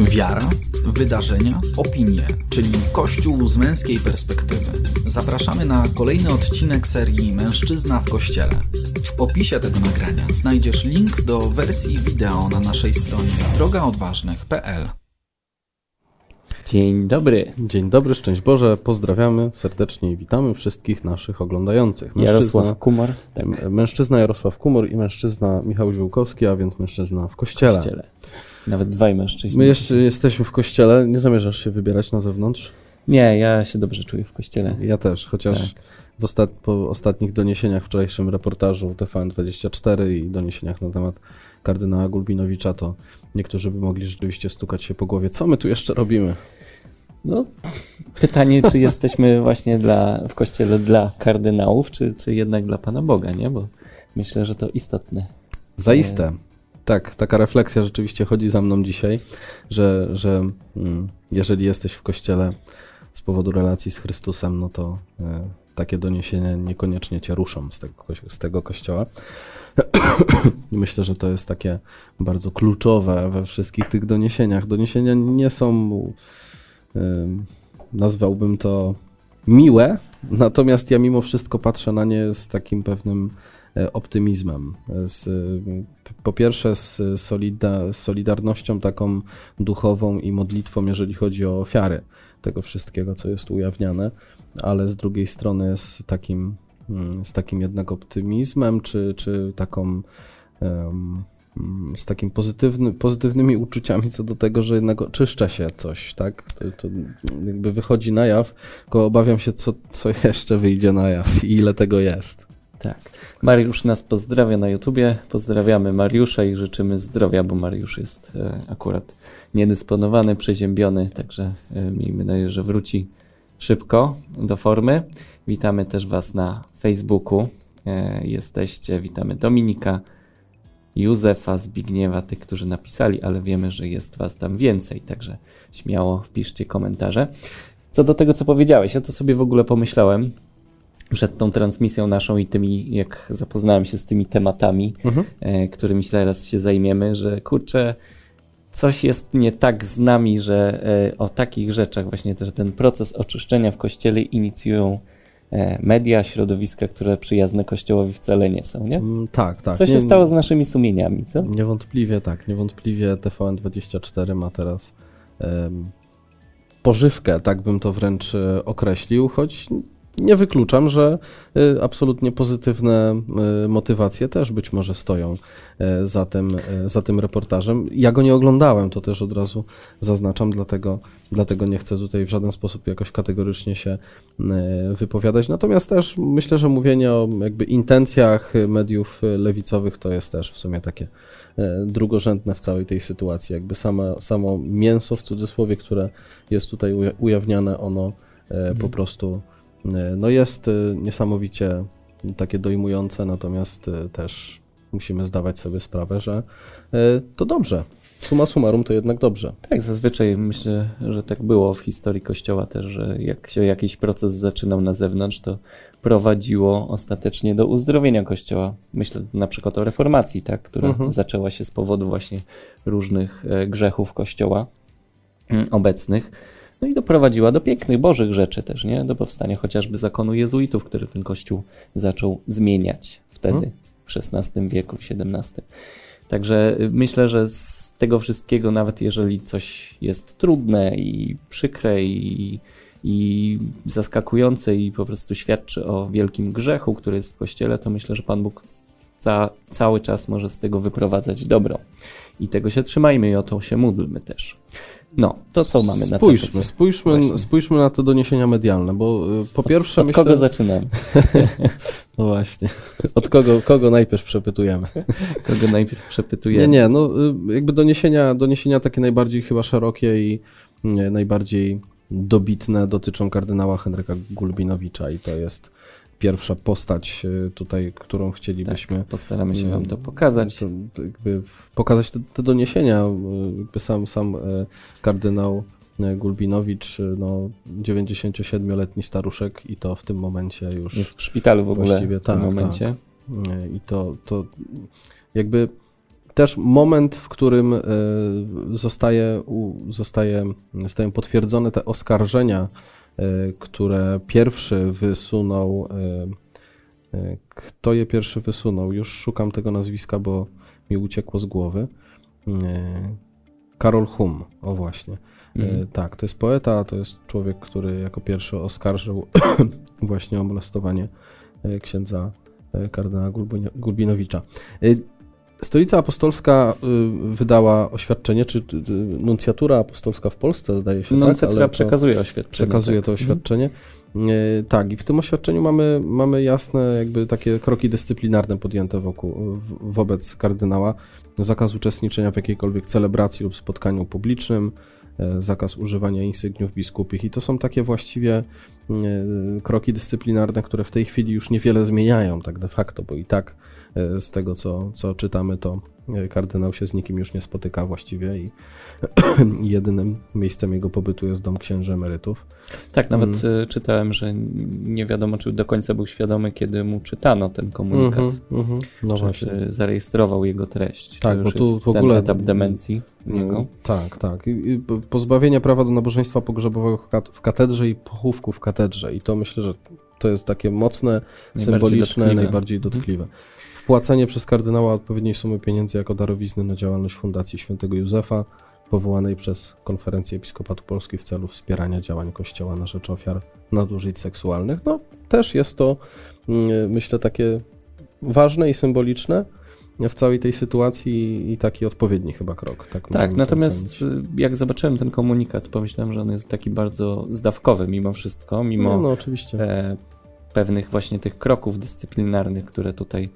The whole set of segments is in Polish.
Wiara, wydarzenia, opinie, czyli Kościół z męskiej perspektywy. Zapraszamy na kolejny odcinek serii Mężczyzna w Kościele. W opisie tego nagrania znajdziesz link do wersji wideo na naszej stronie drogaodważnych.pl. Dzień dobry. Dzień dobry, szczęść Boże, pozdrawiamy serdecznie i witamy wszystkich naszych oglądających. Jarosław Kumar. Tak. Mężczyzna Jarosław Kumor i mężczyzna Michał Ziółkowski, a więc mężczyzna w kościele. W kościele. Nawet dwaj mężczyźni. My jeszcze jesteśmy w kościele, nie zamierzasz się wybierać na zewnątrz? Nie, ja się dobrze czuję w kościele. Ja też, chociaż tak. w ostat po ostatnich doniesieniach, wczorajszym reportażu TVN24 i doniesieniach na temat kardynała Gulbinowicza, to niektórzy by mogli rzeczywiście stukać się po głowie. Co my tu jeszcze robimy? No, pytanie, czy jesteśmy właśnie dla, w kościele dla kardynałów, czy, czy jednak dla Pana Boga, nie? Bo myślę, że to istotne. Zaiste. Tak, taka refleksja rzeczywiście chodzi za mną dzisiaj, że, że mm, jeżeli jesteś w kościele z powodu relacji z Chrystusem, no to y, takie doniesienia niekoniecznie cię ruszą z tego, z tego kościoła. I myślę, że to jest takie bardzo kluczowe we wszystkich tych doniesieniach. Doniesienia nie są nazwałbym to miłe, natomiast ja mimo wszystko patrzę na nie z takim pewnym e, optymizmem. Z, po pierwsze z solida, solidarnością taką duchową i modlitwą, jeżeli chodzi o ofiary tego wszystkiego, co jest ujawniane, ale z drugiej strony z takim, mm, z takim jednak optymizmem, czy, czy taką um, z takim pozytywny, pozytywnymi uczuciami co do tego, że jednak czyszcza się coś, tak? To, to jakby wychodzi na jaw, tylko obawiam się, co, co jeszcze wyjdzie na jaw i ile tego jest. Tak. Mariusz nas pozdrawia na YouTubie. Pozdrawiamy Mariusza i życzymy zdrowia, bo Mariusz jest e, akurat niedysponowany, przeziębiony, także e, miejmy nadzieję, że wróci szybko do formy. Witamy też Was na Facebooku. E, jesteście, witamy Dominika, Józefa, Zbigniewa, tych, którzy napisali, ale wiemy, że jest Was tam więcej, także śmiało wpiszcie komentarze. Co do tego, co powiedziałeś, ja to sobie w ogóle pomyślałem przed tą transmisją naszą i tymi, jak zapoznałem się z tymi tematami, mhm. e, którymi zaraz się zajmiemy, że kurczę, coś jest nie tak z nami, że e, o takich rzeczach właśnie też ten proces oczyszczenia w kościele inicjują E, media, środowiska, które przyjazne Kościołowi wcale nie są, nie? Mm, tak, tak. Co się nie, stało z naszymi sumieniami, co? Niewątpliwie tak, niewątpliwie TVN24 ma teraz um, pożywkę, tak bym to wręcz określił, choć nie wykluczam, że y, absolutnie pozytywne y, motywacje też być może stoją y, za tym, za tym reportażem. Ja go nie oglądałem, to też od razu zaznaczam, dlatego, dlatego nie chcę tutaj w żaden sposób jakoś kategorycznie się wypowiadać. Natomiast też myślę, że mówienie o jakby intencjach mediów lewicowych to jest też w sumie takie drugorzędne w całej tej sytuacji. Jakby samo mięso w cudzysłowie, które jest tutaj ujawniane, ono mhm. po prostu E, no jest e, niesamowicie takie dojmujące, natomiast e, też musimy zdawać sobie sprawę, że to dobrze. Suma summarum to jednak dobrze. Tak, zazwyczaj myślę, że tak było w historii Kościoła też, że jak się jakiś proces zaczynał na zewnątrz, to prowadziło ostatecznie do uzdrowienia Kościoła. Myślę na przykład o reformacji, tak, która mhm. zaczęła się z powodu właśnie różnych grzechów Kościoła mm, obecnych no i doprowadziła do pięknych, bożych rzeczy też, nie? Do powstania chociażby zakonu jezuitów, który ten kościół zaczął zmieniać wtedy, hmm. w XVI wieku, w XVII. Także y, myślę, że z tego wszystkiego, nawet jeżeli coś jest trudne i przykre i, i zaskakujące i po prostu świadczy o wielkim grzechu, który jest w kościele, to myślę, że Pan Bóg za, cały czas może z tego wyprowadzać dobro. I tego się trzymajmy i o to się módlmy też. No, to co mamy na Spójrzmy, spójrzmy, spójrzmy na te doniesienia medialne, bo y, po pierwsze. Od, od myślę... kogo zaczynamy? no właśnie. Od kogo, kogo najpierw przepytujemy? kogo najpierw przepytujemy? Nie, nie, no y, jakby doniesienia, doniesienia takie najbardziej chyba szerokie i nie, najbardziej dobitne dotyczą kardynała Henryka Gulbinowicza i to jest pierwsza postać e, tutaj, którą chcielibyśmy. Tak, postaramy się Wam to pokazać. To, pokazać te, te, doniesienia. E, jakby sam, sam e, kardynał Gulbinowicz, no 97-letni staruszek i to w tym momencie już... Jest w szpitalu w ogóle w tym tak, momencie. Tak. I to, to jakby też moment, w którym e, zostaje, zostaje, zostają potwierdzone te oskarżenia, e, które pierwszy wysunął. Kto je pierwszy wysunął? Już szukam tego nazwiska, bo mi uciekło z głowy. Karol Hum, o właśnie. Mhm. Tak, to jest poeta, to jest człowiek, który jako pierwszy oskarżył właśnie o molestowanie księdza kardynała Gulbinowicza. Stolica Apostolska y, wydała oświadczenie, czy y, y, nuncjatura apostolska w Polsce, zdaje się, Nuncjatura tak? przekazuje oświadczenie. Przekazuje tak. to mhm. oświadczenie. Tak, i w tym oświadczeniu mamy, mamy jasne jakby takie kroki dyscyplinarne podjęte wokół, wobec kardynała. Zakaz uczestniczenia w jakiejkolwiek celebracji lub spotkaniu publicznym, e, zakaz używania insygniów biskupich i to są takie właściwie kroki dyscyplinarne, które w tej chwili już niewiele zmieniają tak de facto, bo i tak z tego, co, co czytamy, to e, kardynał się z nikim już nie spotyka właściwie i jedynym miejscem jego pobytu jest dom księży emerytów. Tak, nawet mm. E, czytałem, że nie wiadomo, czy do końca był świadomy, kiedy mu czytano ten komunikat. Mm -hmm, mm -hmm. No czy, właśnie. Czy zarejestrował jego treść. Tak, to bo tu w ogóle etap demencji niego. Mm, tak, tak. I pozbawienie prawa do nabożeństwa pogrzebowego w katedrze i pochówku w katedrze. I to myślę, że to jest takie mocne, najbardziej symboliczne, dotkliwe. najbardziej mhm. dotkliwe. Wpłacenie przez kardynała odpowiedniej sumy pieniędzy jako darowizny na działalność Fundacji Świętego Józefa, powołanej przez Konferencję Episkopatu Polski w celu wspierania działań Kościoła na rzecz ofiar nadużyć seksualnych. No, też jest to, mm, myślę, takie ważne i symboliczne w całej tej sytuacji i taki odpowiedni chyba krok. Tak, tak natomiast y, jak zobaczyłem ten komunikat, pomyślałem, że on jest taki bardzo zdawkowy mimo wszystko, mimo no, no, oczywiście. E, pewnych właśnie tych kroków dyscyplinarnych, które tutaj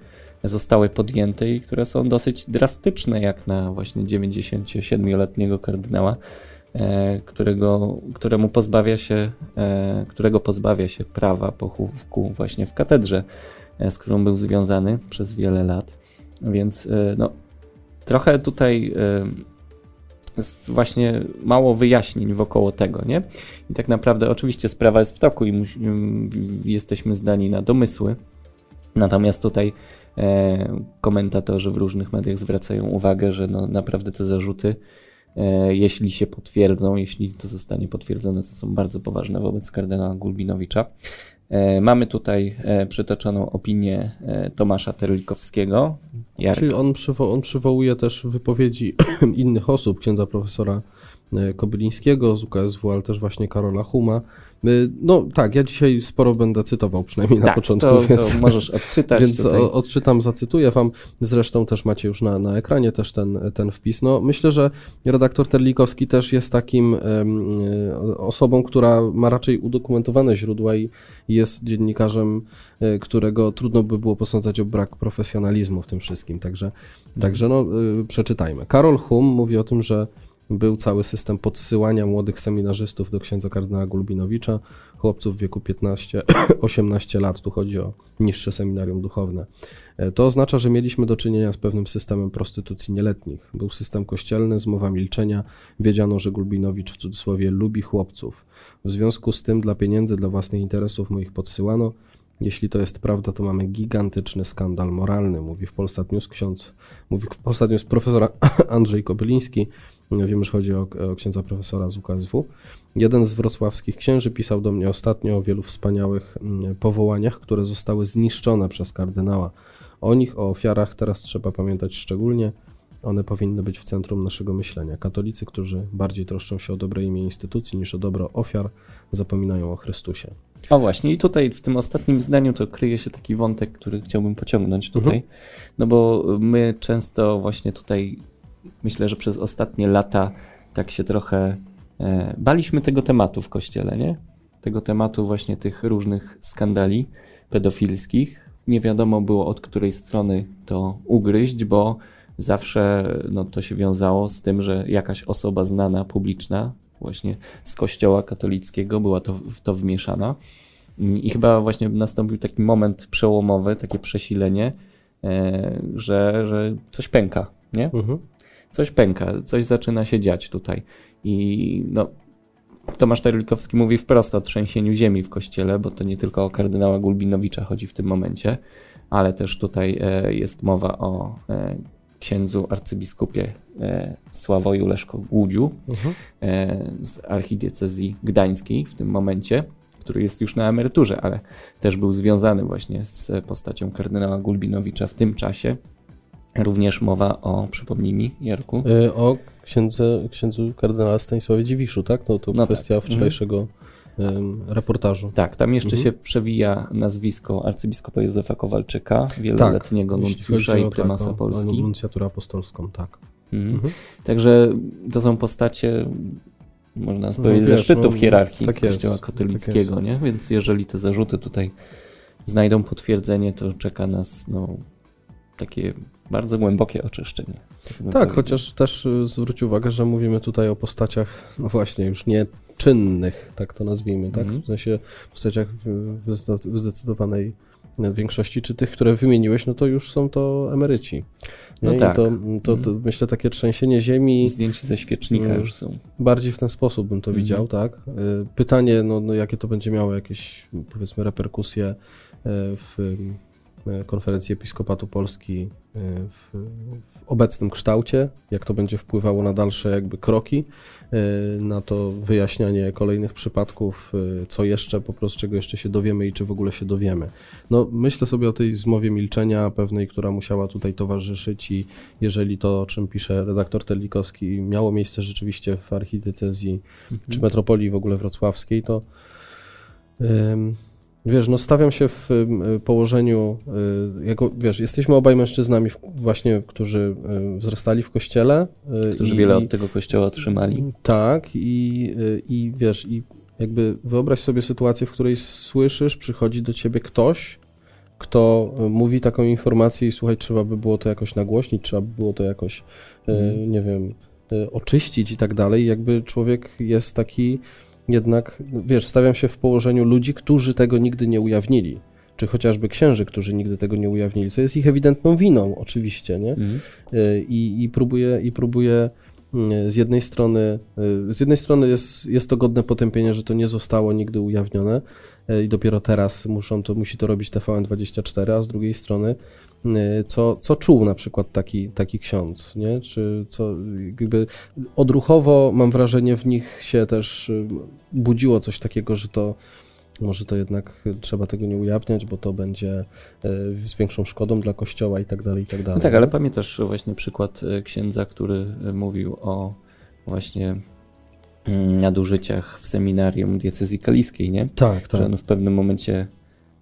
zostały podjęte i które są dosyć drastyczne, jak na właśnie 97-letniego kardynała, e, którego, któremu pozbawia się, e, którego pozbawia się prawa pochówku właśnie w katedrze, e, z którą był związany przez wiele lat. Więc no, trochę tutaj jest właśnie mało wyjaśnień wokoło tego, nie? I tak naprawdę oczywiście sprawa jest w toku i jesteśmy zdani na domysły. Natomiast tutaj komentatorzy w różnych mediach zwracają uwagę, że no naprawdę te zarzuty, e, jeśli się potwierdzą, jeśli to zostanie potwierdzone, to są bardzo poważne wobec kardynała Gulbinowicza. E, mamy tutaj przytoczoną opinię Tomasza Terlikowskiego. Jarek. Czyli on, przywo on przywołuje też wypowiedzi innych osób, księdza profesora Kobylińskiego z UKSW, ale też właśnie Karola Huma, no tak, ja dzisiaj sporo będę cytował, przynajmniej na tak, początku. To, więc, to możesz odczytać. Więc tutaj. odczytam, zacytuję wam. Zresztą też macie już na, na ekranie też ten, ten wpis. No, myślę, że redaktor Terlikowski też jest takim y, osobą, która ma raczej udokumentowane źródła i jest dziennikarzem, y, którego trudno by było posądzać o brak profesjonalizmu w tym wszystkim. Także, mhm. także no, przeczytajmy. Karol Hum mówi o tym, że był cały system podsyłania młodych seminarzystów do księdza kardynała Gulbinowicza, chłopców w wieku 15-18 lat. Tu chodzi o niższe seminarium duchowne. E, to oznacza, że mieliśmy do czynienia z pewnym systemem prostytucji nieletnich. Był system kościelny, zmowa milczenia. Wiedziano, że Gulbinowicz w cudzysłowie lubi chłopców. W związku z tym dla pieniędzy, dla własnych interesów moich podsyłano. Jeśli to jest prawda, to mamy gigantyczny skandal moralny, mówi w Polsat News ksiądz, mówi w Polsat News profesor Andrzej Kobyliński, Wiem, że chodzi o, o księdza profesora z UKSW. Jeden z wrocławskich księży pisał do mnie ostatnio o wielu wspaniałych mm, powołaniach, które zostały zniszczone przez kardynała. O nich, o ofiarach teraz trzeba pamiętać szczególnie. One powinny być w centrum naszego myślenia. Katolicy, którzy bardziej troszczą się o dobre imię instytucji niż o dobro ofiar, zapominają o Chrystusie. O właśnie, i tutaj w tym ostatnim zdaniu to kryje się taki wątek, który chciałbym pociągnąć tutaj, mhm. no bo my często właśnie tutaj myślę, że przez ostatnie lata tak się trochę e, baliśmy tego tematu w kościele, nie? Tego tematu właśnie tych różnych skandali pedofilskich. Nie wiadomo było od której strony to ugryźć, bo zawsze no, to się wiązało z tym, że jakaś osoba znana, publiczna, właśnie z kościoła katolickiego była to, w to wmieszana. I chyba właśnie nastąpił taki moment przełomowy, takie przesilenie, e, że, że coś pęka, nie? Mhm coś pęka, coś zaczyna się dziać tutaj. I no, Tomasz Terlikowski mówi wprost o trzęsieniu ziemi w kościele, bo to nie tylko o kardynała Gulbinowicza chodzi w tym momencie, ale też tutaj e, jest mowa o e, księdzu arcybiskupie e, Sławoju Leszko Głudziu Mhm. e, z archidiecezji gdańskiej w tym momencie, który jest już na emeryturze, ale też był związany właśnie z postacią kardynała Gulbinowicza w tym czasie. Również mowa o, przypomnij mi, Jarku, Y, O księdze, księdzu kardynała Stanisławie Dziwiszu, tak? To, to No kwestia tak. wczorajszego ym, reportażu. Tak, tam jeszcze Mhm. się przewija nazwisko arcybiskupa Józefa Kowalczyka, wieloletniego jeśli nuncjusza i prymasa tak, o- Polski. O nuncjaturę apostolską, tak. Mhm. Także to są postacie, można No powiedzieć, ze wiesz, szczytów no, hierarchii tak jest, Kościoła tak katolickiego, nie? Więc jeżeli te zarzuty tutaj znajdą potwierdzenie, to czeka nas no, takie bardzo głębokie oczyszczenie. Tak, Tak, powiedział. chociaż też y, zwróć uwagę, że mówimy tutaj o postaciach, no właśnie, już nie czynnych, tak to nazwijmy, tak? Mhm. W sensie postaciach w w zde- w zdecydowanej większości, czy tych, które wymieniłeś, no to już są to emeryci. No Nie? tak. I to, to, to Mhm. myślę takie trzęsienie ziemi, Zdjęci ze świecznika Mm. już są. bardziej w ten sposób bym to Mhm. widział, tak? Y, Pytanie, no, no jakie to będzie miało jakieś, powiedzmy, reperkusje y, w konferencji Episkopatu Polski y, w, w obecnym kształcie, jak to będzie wpływało na dalsze jakby kroki, y, na to wyjaśnianie kolejnych przypadków, co jeszcze, po prostu czego jeszcze się dowiemy i czy w ogóle się dowiemy. No myślę sobie o tej zmowie milczenia pewnej, która musiała tutaj towarzyszyć i jeżeli to, o czym pisze redaktor Telikowski, miało miejsce rzeczywiście w archidiecezji czy metropolii w ogóle wrocławskiej, to ym, wiesz, no stawiam się w ym, położeniu, y, jako, wiesz, jesteśmy obaj mężczyznami właśnie, którzy y, wzrastali w kościele. y, Którzy i- wiele od tego kościoła otrzymali. tak, i, y, i wiesz, i jakby wyobraź sobie sytuację, w której słyszysz, przychodzi do ciebie ktoś, kto y, mówi taką informację i słuchaj, trzeba by było to jakoś nagłośnić, trzeba by było to jakoś, y, Mhm. nie wiem, y, oczyścić i tak dalej. Jakby człowiek jest taki jednak, wiesz, stawiam się w położeniu ludzi, którzy tego nigdy nie ujawnili. Czy chociażby księży, którzy nigdy tego nie ujawnili, co jest ich ewidentną winą, oczywiście, nie? Y, i, i próbuje, i próbuje y, z jednej strony, y, z jednej strony jest, jest to godne potępienia, że to nie zostało nigdy ujawnione i dopiero teraz muszą to, musi to robić TVN24, a z drugiej strony y, co, co czuł na przykład taki, taki ksiądz, nie? Czy co, jakby odruchowo mam wrażenie w nich się też y, budziło coś takiego, że to może to jednak trzeba tego nie ujawniać, bo to będzie z większą szkodą dla kościoła i tak dalej, i tak dalej. No tak, ale pamiętasz właśnie przykład e, księdza, który e, mówił o właśnie nadużyciach w seminarium diecezji kaliskiej, nie? Tak, Że tak. on w pewnym momencie,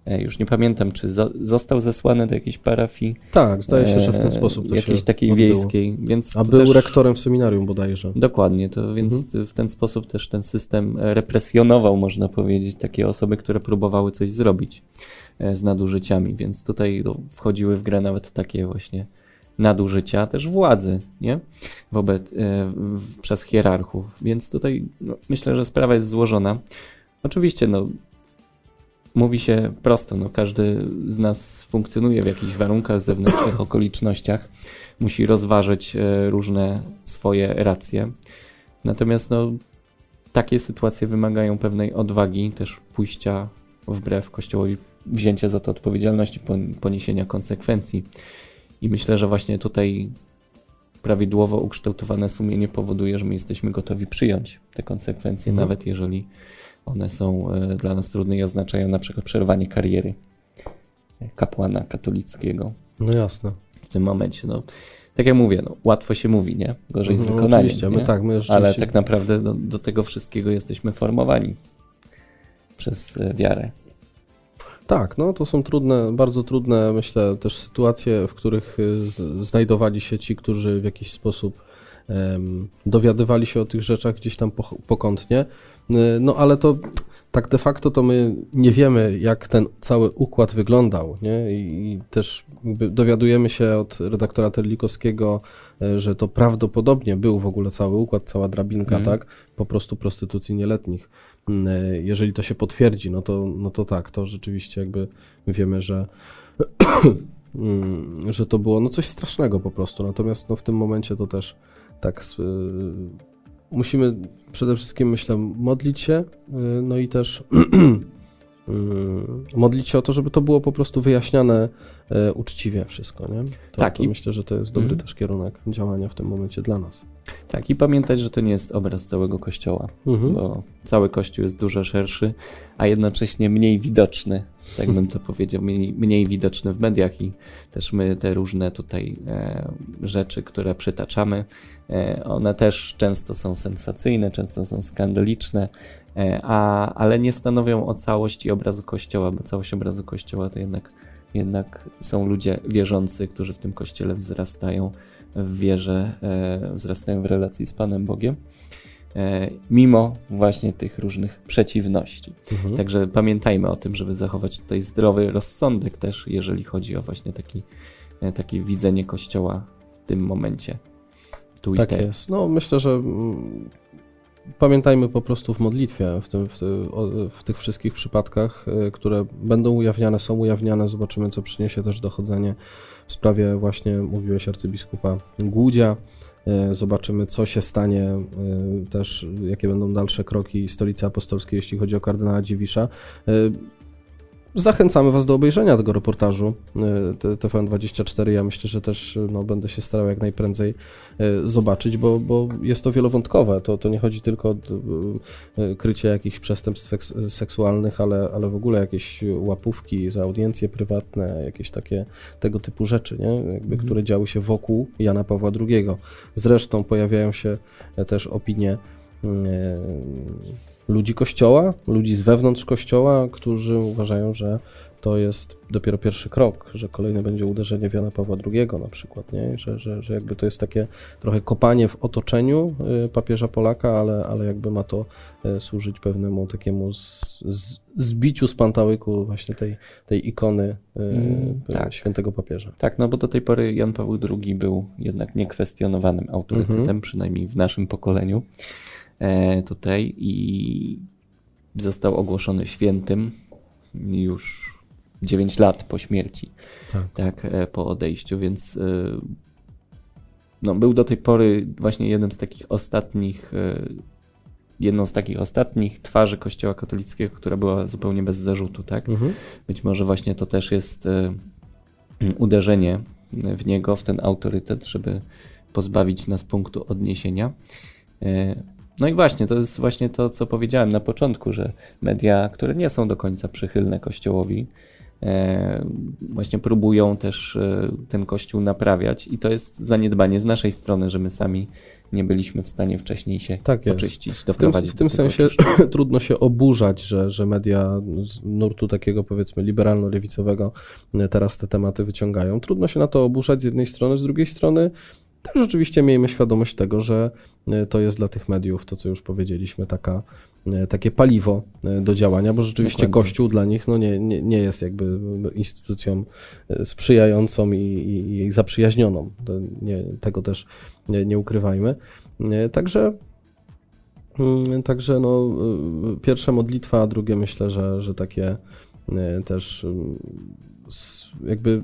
e, już nie pamiętam, czy zo- został zesłany do jakiejś parafii. Tak, zdaje się, że w ten e, sposób to Jakiejś takiej odbyło. wiejskiej, więc A był też... rektorem w seminarium bodajże. Dokładnie, to więc Mhm. w ten sposób też ten system represjonował, można powiedzieć, takie osoby, które próbowały coś zrobić e, z nadużyciami, więc tutaj no, wchodziły w grę nawet takie właśnie nadużycia też władzy, nie? Wobec, e, w, przez hierarchów, więc tutaj no, myślę, że sprawa jest złożona. Oczywiście, no, mówi się prosto, no, każdy z nas funkcjonuje w jakichś warunkach, zewnętrznych okolicznościach, musi rozważyć e, różne swoje racje. Natomiast no, takie sytuacje wymagają pewnej odwagi, też pójścia wbrew Kościołowi, wzięcia za to odpowiedzialności, pon- poniesienia konsekwencji. I myślę, że właśnie tutaj prawidłowo ukształtowane sumienie powoduje, że my jesteśmy gotowi przyjąć te konsekwencje, Mhm. nawet jeżeli one są e, dla nas trudne i oznaczają na przykład przerwanie kariery kapłana katolickiego No jasne. w tym momencie. No, tak jak mówię, no, łatwo się mówi, nie? Gorzej z No, wykonaniem. Oczywiście, nie? my tak, my rzeczywiście... Ale tak naprawdę no, do tego wszystkiego jesteśmy formowani przez e, wiarę. Tak, no to są trudne, bardzo trudne, myślę, też sytuacje, w których y, z, znajdowali się ci, którzy w jakiś sposób em, dowiadywali się o tych rzeczach gdzieś tam po, pokątnie. Y, No ale to tak de facto to my nie wiemy, jak ten cały układ wyglądał, nie? I, też dowiadujemy się od redaktora Terlikowskiego, y, że to prawdopodobnie był w ogóle cały układ, cała drabinka, Mhm. tak? Po prostu prostytucji nieletnich. Mm, e, Jeżeli to się potwierdzi, no to, no to tak, to rzeczywiście jakby wiemy, że, mm, że to było no coś strasznego po prostu. Natomiast no w tym momencie to też tak y, musimy przede wszystkim, myślę, modlić się, y, no i też y, modlić się o to, żeby to było po prostu wyjaśniane e, uczciwie wszystko, nie? To, Tak, to i- myślę, że to jest dobry Mhm. też kierunek działania w tym momencie dla nas. Tak, i pamiętać, że to nie jest obraz całego kościoła, Mhm. bo cały kościół jest dużo szerszy, a jednocześnie mniej widoczny, tak bym to powiedział, mniej, mniej widoczny w mediach i też my te różne tutaj e, rzeczy, które przytaczamy, e, one też często są sensacyjne, często są skandaliczne, e, a, ale nie stanowią o całości obrazu kościoła, bo całość obrazu kościoła to jednak, jednak są ludzie wierzący, którzy w tym kościele wzrastają w wierze, e, wzrastają w relacji z Panem Bogiem, e, mimo właśnie tych różnych przeciwności. Mhm. Także pamiętajmy o tym, żeby zachować tutaj zdrowy rozsądek też, jeżeli chodzi o właśnie taki, e, takie widzenie Kościoła w tym momencie. Tu i Tak teraz. jest. No myślę, że mm, pamiętajmy po prostu w modlitwie, w, tym, w, w tych wszystkich przypadkach, które będą ujawniane, są ujawniane. Zobaczymy, co przyniesie też dochodzenie w sprawie właśnie, mówiłeś, arcybiskupa Głudzia. Y, Zobaczymy, co się stanie, y, też jakie będą dalsze kroki Stolicy Apostolskiej, jeśli chodzi o kardynała Dziwisza. Zachęcamy Was do obejrzenia tego reportażu T- TVN24. Ja myślę, że też no, będę się starał jak najprędzej y, zobaczyć, bo, bo jest to wielowątkowe. To, to nie chodzi tylko o y, krycie jakichś przestępstw seks- seksualnych, ale, ale w ogóle jakieś łapówki za audiencje prywatne, jakieś takie tego typu rzeczy, nie? Jakby, Mhm. które działy się wokół Jana Pawła II. Zresztą pojawiają się e, też opinie ludzi kościoła, ludzi z wewnątrz kościoła, którzy uważają, że to jest dopiero pierwszy krok, że kolejne będzie uderzenie Jana Pawła II na przykład, nie? Że, że, że jakby to jest takie trochę kopanie w otoczeniu y, papieża Polaka, ale, ale jakby ma to y, służyć pewnemu takiemu z, z, zbiciu z pantałyku właśnie tej, tej ikony y, Mm, tak. świętego papieża. Tak, no bo do tej pory Jan Paweł II był jednak niekwestionowanym autorytetem, Mhm. przynajmniej w naszym pokoleniu tutaj i został ogłoszony świętym już 9 lat po śmierci, Tak. tak, e, po odejściu, więc e, no, był do tej pory właśnie jednym z takich ostatnich, e, jedną z takich ostatnich twarzy Kościoła katolickiego, która była zupełnie bez zarzutu, tak? Mhm. Być może właśnie to też jest e, uderzenie w niego, w ten autorytet, żeby pozbawić nas punktu odniesienia. No i właśnie, to jest właśnie to, co powiedziałem na początku, że media, które nie są do końca przychylne Kościołowi, e, właśnie próbują też e, ten Kościół naprawiać i to jest zaniedbanie z naszej strony, że my sami nie byliśmy w stanie wcześniej się Tak jest. oczyścić, W tym, doprowadzić w tym do tego sensie trudno się oburzać, że, że media z nurtu takiego powiedzmy liberalno-lewicowego e, teraz te tematy wyciągają. Trudno się na to oburzać z jednej strony, z drugiej strony też rzeczywiście miejmy świadomość tego, że e, to jest dla tych mediów, to co już powiedzieliśmy, taka, e, takie paliwo e, do działania, bo rzeczywiście Dokładnie. Kościół dla nich no nie, nie, nie jest jakby instytucją sprzyjającą i, i, i zaprzyjaźnioną. Nie, tego też nie, nie ukrywajmy. Także Mm, Także no, pierwsza modlitwa, a drugie myślę, że, że takie też s- jakby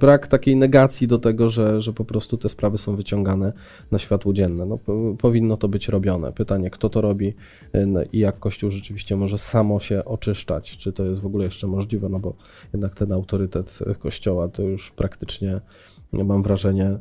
brak takiej negacji do tego, że, że po prostu te sprawy są wyciągane na światło dzienne. No, po- powinno to być robione. Pytanie, kto to robi y, no, i jak Kościół rzeczywiście może samo się oczyszczać, czy to jest w ogóle jeszcze możliwe, no bo jednak ten autorytet Kościoła to już praktycznie, mam wrażenie,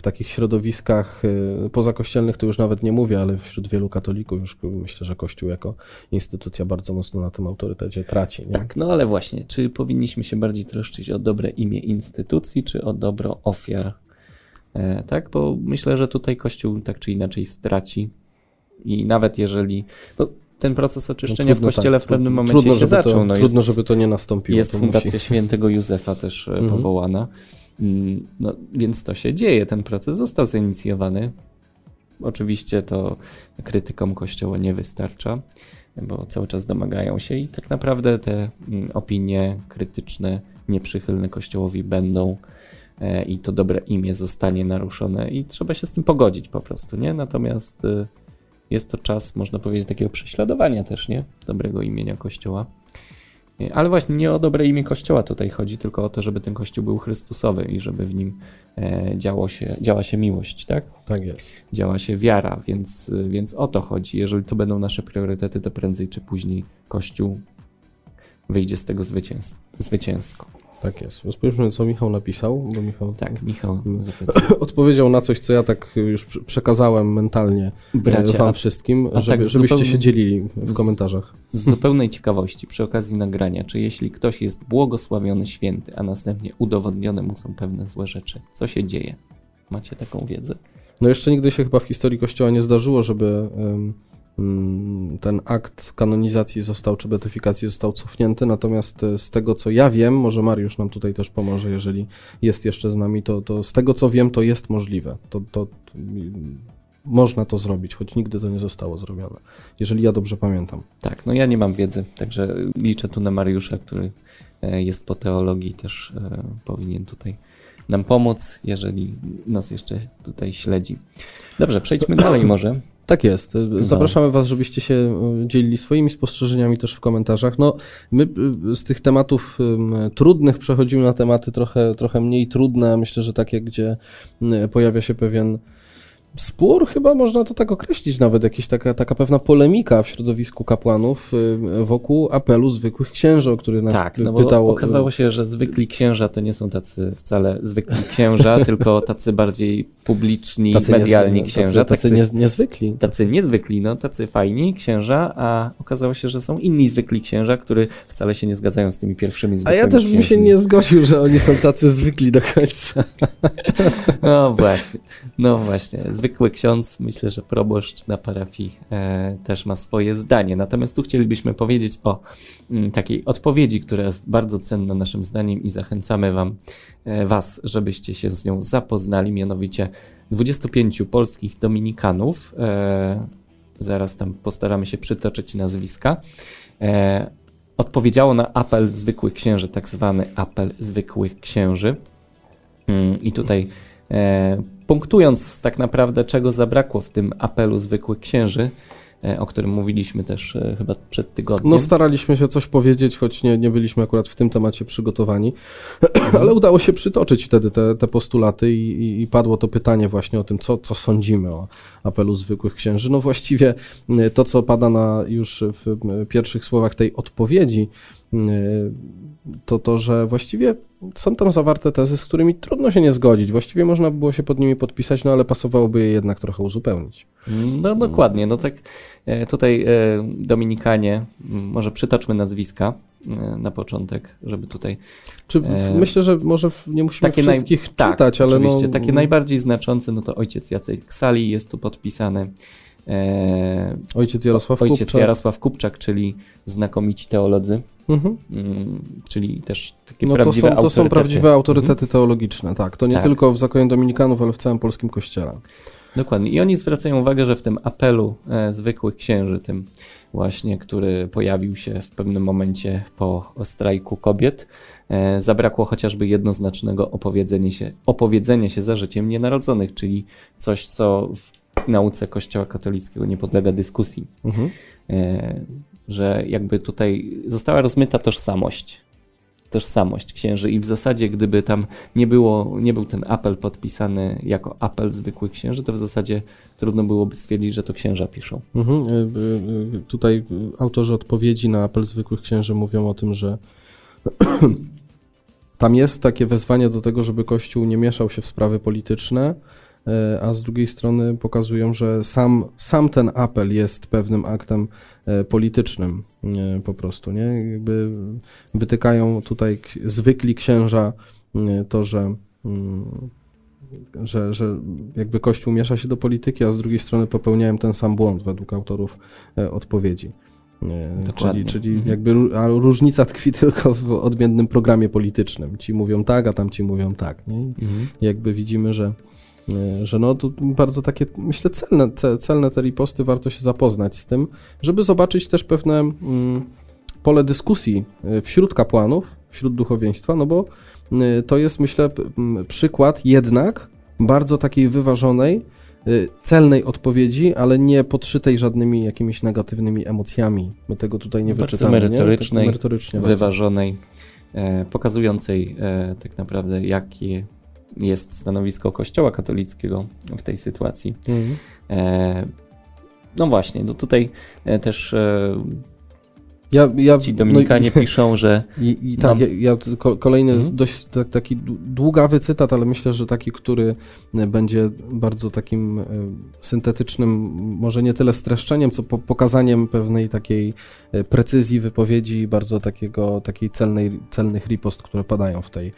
w takich środowiskach y, pozakościelnych to już nawet nie mówię, ale wśród wielu katolików już myślę, że Kościół jako instytucja bardzo mocno na tym autorytecie traci. Nie? Tak, no ale właśnie, czy powinniśmy się bardziej troszczyć o dobre imię instytucji, czy o dobro ofiar? E, tak, bo myślę, że tutaj Kościół tak czy inaczej straci i nawet jeżeli. Bo ten proces oczyszczenia w trudno, kościele tak, w pewnym momencie trudno, się zaczął. To, no trudno, jest, żeby to nie nastąpiło. jest fundacja musi. świętego Józefa też e, Mhm. powołana. Mm, No, więc to się dzieje. Ten proces został zainicjowany. Oczywiście to krytykom kościoła nie wystarcza, bo cały czas domagają się i tak naprawdę te mm, opinie krytyczne, nieprzychylne kościołowi będą e, i to dobre imię zostanie naruszone i trzeba się z tym pogodzić po prostu, nie? Natomiast e, jest to czas, można powiedzieć, takiego prześladowania też, nie? Dobrego imienia kościoła. Ale właśnie nie o dobre imię Kościoła tutaj chodzi, tylko o to, żeby ten Kościół był Chrystusowy i żeby w nim e, działo się, działa się miłość, tak? Tak jest. Działa się wiara, więc, więc o to chodzi. Jeżeli to będą nasze priorytety, to prędzej czy później Kościół wyjdzie z tego zwycięs zwycięsko. Tak jest. Spójrzmy, co Michał napisał, bo Michał Tak, Michał Mm. zapytał. odpowiedział na coś, co ja tak już prze- przekazałem mentalnie Bracie, e, wam a wszystkim, a żeby, tak żebyście zupełnie się dzielili w z- komentarzach. Z zupełnej ciekawości, przy okazji nagrania, czy jeśli ktoś jest błogosławiony święty, a następnie udowodnione mu są pewne złe rzeczy, co się dzieje? Macie taką wiedzę? No jeszcze nigdy się chyba w historii Kościoła nie zdarzyło, żeby mm, ten akt kanonizacji został, czy beatyfikacji został cofnięty, natomiast e, z tego, co ja wiem, może Mariusz nam tutaj też pomoże, jeżeli jest jeszcze z nami, to, to z tego, co wiem, to jest możliwe. To, to, to mm, można to zrobić, choć nigdy to nie zostało zrobione, jeżeli ja dobrze pamiętam. Tak, no ja nie mam wiedzy, także liczę tu na Mariusza, który e, jest po teologii, też e, powinien tutaj nam pomóc, jeżeli nas jeszcze tutaj śledzi. Dobrze, przejdźmy dalej może. Tak jest. Zapraszamy Was, żebyście się y, dzielili swoimi spostrzeżeniami też w komentarzach. No, my y, z tych tematów trudnych przechodzimy na tematy trochę, trochę mniej trudne. Myślę, że takie, gdzie pojawia się pewien spór, chyba można to tak określić, nawet jakaś taka, taka pewna polemika w środowisku kapłanów y, wokół apelu zwykłych księży, o który nas Tak, y, no bo pytał. okazało się, że zwykli księża to nie są tacy wcale zwykli księża, tylko tacy bardziej publiczni, tacy medialni księża. Tacy, tacy nie, niezwykli. tacy niezwykli, no tacy fajni księża, a okazało się, że są inni zwykli księża, którzy wcale się nie zgadzają z tymi pierwszymi A zwykłymi ja też bym się nie zgodził, że oni są tacy zwykli do końca. No właśnie, no właśnie. Zwykły ksiądz, myślę, że proboszcz na parafii e, też ma swoje zdanie. Natomiast tu chcielibyśmy powiedzieć o mm, takiej odpowiedzi, która jest bardzo cenna naszym zdaniem i zachęcamy wam, e, was, żebyście się z nią zapoznali. Mianowicie 25 polskich dominikanów, e, zaraz tam postaramy się przytoczyć nazwiska, e, odpowiedziało na apel zwykłych księży, tak zwany apel zwykłych księży. Mm, I tutaj e, punktując tak naprawdę, czego zabrakło w tym apelu zwykłych księży, e, o którym mówiliśmy też e, chyba przed tygodniem. No staraliśmy się coś powiedzieć, choć nie, nie byliśmy akurat w tym temacie przygotowani, ale udało się przytoczyć wtedy te, te postulaty i, i, padło to pytanie właśnie o tym, co, co sądzimy o apelu zwykłych księży. No właściwie y, to, co pada na już w pierwszych słowach tej odpowiedzi, to to, że właściwie są tam zawarte tezy, z którymi trudno się nie zgodzić. Właściwie można by było się pod nimi podpisać, no ale pasowałoby je jednak trochę uzupełnić. No dokładnie, no tak e, tutaj e, Dominikanie, może przytoczmy nazwiska e, na początek, żeby tutaj Czy w, myślę, że może nie musimy takie naj- wszystkich tak, czytać, ale oczywiście, no, takie najbardziej znaczące, no to ojciec Jacek Sali jest tu podpisany, Ojciec Jarosław ojciec Kupczak. Jarosław Kupczak, czyli znakomici teolodzy, Mhm. mm, czyli też takie No to prawdziwe są, to są autorytety. prawdziwe autorytety teologiczne, tak. To nie Tak. tylko w zakonie dominikanów, ale w całym polskim kościele. Dokładnie. I oni zwracają uwagę, że w tym apelu e, zwykłych księży, tym właśnie, który pojawił się w pewnym momencie po strajku kobiet, e, zabrakło chociażby jednoznacznego opowiedzenia się, opowiedzenia się za życiem nienarodzonych, czyli coś, co w nauce Kościoła katolickiego nie podlega dyskusji. Mhm. E, że jakby tutaj została rozmyta tożsamość. Tożsamość księży i w zasadzie gdyby tam nie było, nie był ten apel podpisany jako apel zwykłych księży, to w zasadzie trudno byłoby stwierdzić, że to księża piszą. Mhm. Y, y, Tutaj autorzy odpowiedzi na apel zwykłych księży mówią o tym, że tam jest takie wezwanie do tego, żeby Kościół nie mieszał się w sprawy polityczne, a z drugiej strony pokazują, że sam, sam ten apel jest pewnym aktem y, politycznym y, po prostu, nie? Jakby wytykają tutaj zwykli księża to, że mm, że, że jakby Kościół miesza się do polityki, a z drugiej strony popełniają ten sam błąd według autorów e, odpowiedzi. E, Dokładnie. Czyli, czyli Mhm. jakby różnica tkwi tylko w odmiennym programie politycznym. Ci mówią tak, a tamci mówią tak. Nie? I Jakby widzimy, że, e, że no to bardzo takie, myślę, celne, ce- celne te riposty, warto się zapoznać z tym, żeby zobaczyć też pewne mm, pole dyskusji e, wśród kapłanów, wśród duchowieństwa, no bo y, to jest, myślę, przykład jednak bardzo takiej wyważonej, celnej odpowiedzi, ale nie podszytej żadnymi jakimiś negatywnymi emocjami. My tego tutaj nie Bardzo wyczytamy. merytorycznej, nie? Tak merytorycznie bardzo. Wyważonej, e, pokazującej e, tak naprawdę jakie jest stanowisko Kościoła katolickiego w tej sytuacji. Mhm. E, no właśnie, no tutaj e, też e, Ja, ja, Ci Dominikanie no, piszą, że. I, i tak, mam... ja, ja, kolejny mhm. dość taki długawy cytat, ale myślę, że taki, który będzie bardzo takim e, syntetycznym, może nie tyle streszczeniem, co pokazaniem pewnej takiej e, precyzji wypowiedzi, bardzo takiego, takiej celnej, celnych ripost, które padają w tej,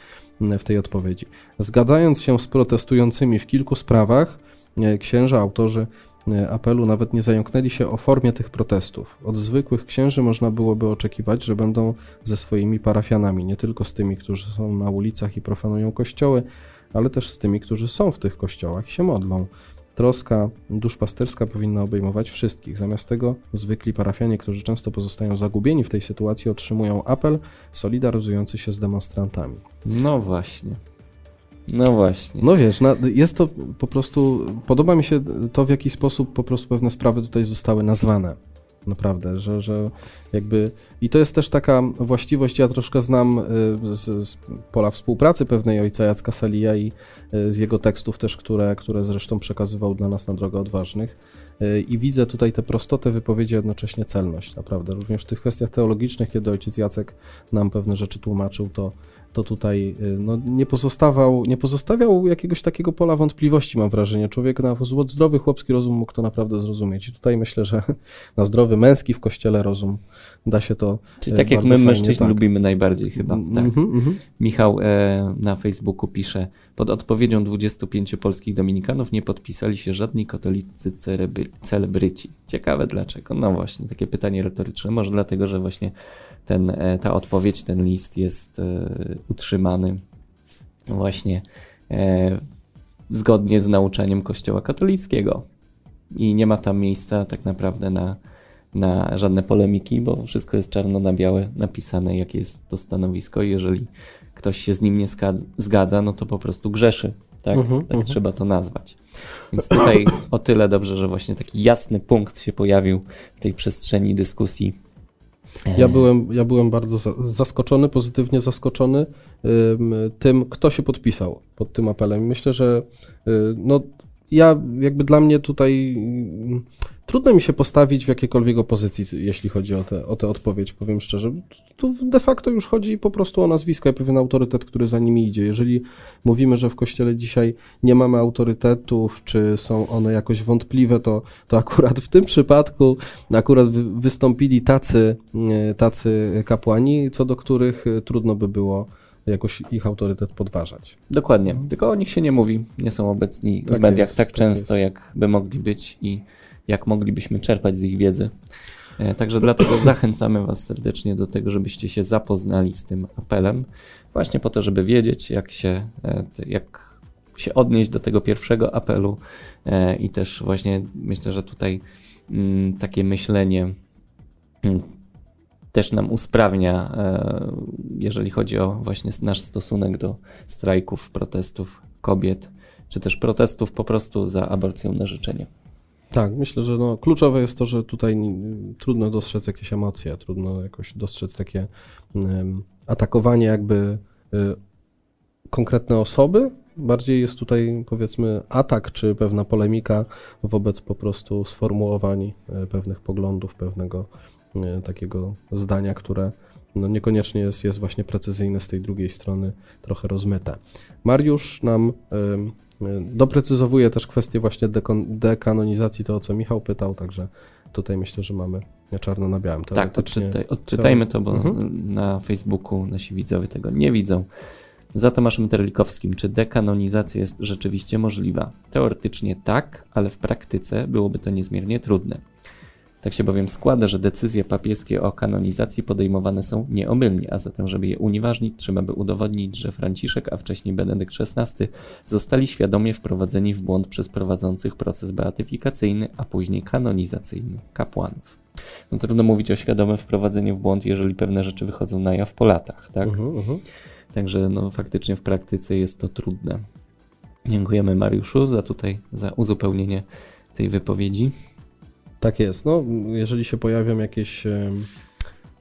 w tej odpowiedzi. Zgadzając się z protestującymi w kilku sprawach, e, księża, autorzy E, apelu nawet nie zająknęli się o formie tych protestów. Od zwykłych księży można byłoby oczekiwać, że będą ze swoimi parafianami, nie tylko z tymi, którzy są na ulicach i profanują kościoły, ale też z tymi, którzy są w tych kościołach i się modlą. Troska duszpasterska powinna obejmować wszystkich. Zamiast tego zwykli parafianie, którzy często pozostają zagubieni w tej sytuacji, otrzymują apel solidaryzujący się z demonstrantami. No właśnie. No właśnie. No wiesz, jest to po prostu, podoba mi się to, w jaki sposób po prostu pewne sprawy tutaj zostały nazwane. Naprawdę, że, że jakby. I to jest też taka właściwość, ja troszkę znam y, z, z pola współpracy pewnej ojca Jacka Salija i y, z jego tekstów też, które, które zresztą przekazywał dla nas na drogę odważnych. Y, I widzę tutaj tę prostotę wypowiedzi, jednocześnie celność, naprawdę. Również w tych kwestiach teologicznych, kiedy ojciec Jacek nam pewne rzeczy tłumaczył, to to tutaj y, no, nie, pozostawał, nie pozostawiał jakiegoś takiego pola wątpliwości, mam wrażenie. Człowiek na zdrowy chłopski rozum mógł to naprawdę zrozumieć. I tutaj myślę, że na zdrowy męski w kościele rozum da się to. Czyli y, tak jak my mężczyźni tak. lubimy najbardziej chyba. Mm, tak. Mm -hmm. Michał e, na Facebooku pisze: Pod odpowiedzią 25 polskich dominikanów nie podpisali się żadni katolicy celebryci. Ciekawe dlaczego. No właśnie, takie pytanie retoryczne. Może dlatego, że właśnie ten, e, ta odpowiedź, ten list jest e, utrzymany właśnie e, zgodnie z nauczaniem Kościoła katolickiego. I nie ma tam miejsca tak naprawdę na, na żadne polemiki, bo wszystko jest czarno na białe napisane, jakie jest to stanowisko. Jeżeli ktoś się z nim nie zgadza, no to po prostu grzeszy. Tak, uh -huh, tak uh -huh. trzeba to nazwać. Więc tutaj o tyle dobrze, że właśnie taki jasny punkt się pojawił w tej przestrzeni dyskusji ja byłem, ja byłem bardzo zaskoczony, pozytywnie zaskoczony tym, kto się podpisał pod tym apelem. Myślę, że y, no, ja jakby dla mnie tutaj trudno mi się postawić w jakiejkolwiek opozycji, jeśli chodzi o tę o te odpowiedź, powiem szczerze. Tu de facto już chodzi po prostu o nazwisko i pewien autorytet, który za nimi idzie. Jeżeli mówimy, że w kościele dzisiaj nie mamy autorytetów, czy są one jakoś wątpliwe, to, to akurat w tym przypadku akurat wystąpili tacy, tacy kapłani, co do których trudno by było jakoś ich autorytet podważać. Dokładnie, tylko o nich się nie mówi, nie są obecni tak w mediach jest, tak, tak często, jest. jak by mogli być i jak moglibyśmy czerpać z ich wiedzy. E, także dlatego zachęcamy Was serdecznie do tego, żebyście się zapoznali z tym apelem, właśnie po to, żeby wiedzieć, jak się, e, jak się odnieść do tego pierwszego apelu e, i też właśnie myślę, że tutaj mm, takie myślenie mm, też nam usprawnia, jeżeli chodzi o właśnie nasz stosunek do strajków, protestów kobiet, czy też protestów po prostu za aborcją na życzenie. Tak, myślę, że no, kluczowe jest to, że tutaj trudno dostrzec jakieś emocje, trudno jakoś dostrzec takie atakowanie jakby y, konkretne osoby. Bardziej jest tutaj powiedzmy atak czy pewna polemika wobec po prostu sformułowań y, pewnych poglądów, pewnego y, takiego zdania, które no niekoniecznie jest, jest właśnie precyzyjne z tej drugiej strony, trochę rozmyte. Mariusz nam Doprecyzowuje też kwestię właśnie dekanonizacji, to o co Michał pytał, także tutaj myślę, że mamy czarno na białym. Tak, odczytaj, odczytajmy to, bo mhm. na Facebooku nasi widzowie tego nie widzą. Za Tomaszem Terlikowskim, czy dekanonizacja jest rzeczywiście możliwa? Teoretycznie tak, ale w praktyce byłoby to niezmiernie trudne. Tak się bowiem składa, że decyzje papieskie o kanonizacji podejmowane są nieomylnie, a zatem, żeby je unieważnić, trzeba by udowodnić, że Franciszek, a wcześniej Benedykt XVI zostali świadomie wprowadzeni w błąd przez prowadzących proces beatyfikacyjny, a później kanonizacyjny kapłanów. No trudno mówić o świadomym wprowadzeniu w błąd, jeżeli pewne rzeczy wychodzą na jaw po latach, tak? Uh -huh, uh -huh. Także no, faktycznie w praktyce jest to trudne. Dziękujemy Mariuszu za tutaj, za uzupełnienie tej wypowiedzi. Tak jest. No, jeżeli się pojawią jakieś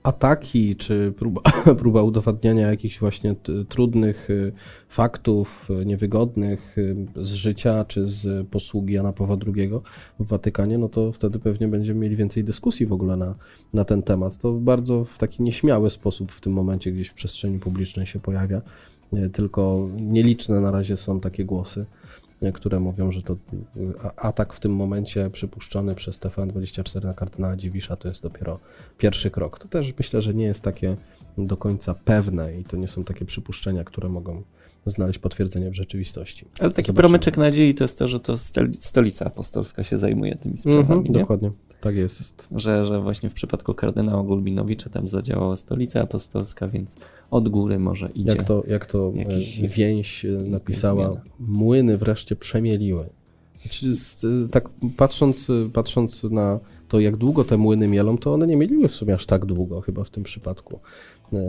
ataki, czy próba, próba udowadniania jakichś właśnie trudnych y, faktów, y, niewygodnych y, z życia, czy z posługi Jana Pawła II w Watykanie, no to wtedy pewnie będziemy mieli więcej dyskusji w ogóle na, na ten temat. To bardzo w taki nieśmiały sposób w tym momencie gdzieś w przestrzeni publicznej się pojawia, tylko nieliczne na razie są takie głosy które mówią, że to atak w tym momencie przypuszczony przez TVN24 na kardynała Dziwisza to jest dopiero pierwszy krok. To też myślę, że nie jest takie do końca pewne i to nie są takie przypuszczenia, które mogą znaleźć potwierdzenie w rzeczywistości. Ale taki Zobaczymy. promyczek nadziei to jest to, że to stolica apostolska się zajmuje tymi sprawami. -hmm, dokładnie. Tak jest. Że, że właśnie w przypadku kardynała Gulbinowicza tam zadziałała stolica apostolska, więc od góry może idzie. Jak to, jak to jakiś, więź e, napisała, zmiana. młyny wreszcie przemieliły. Znaczy, e, tak patrząc, e, patrząc na to, jak długo te młyny mielą, to one nie mieliły w sumie aż tak długo chyba w tym przypadku.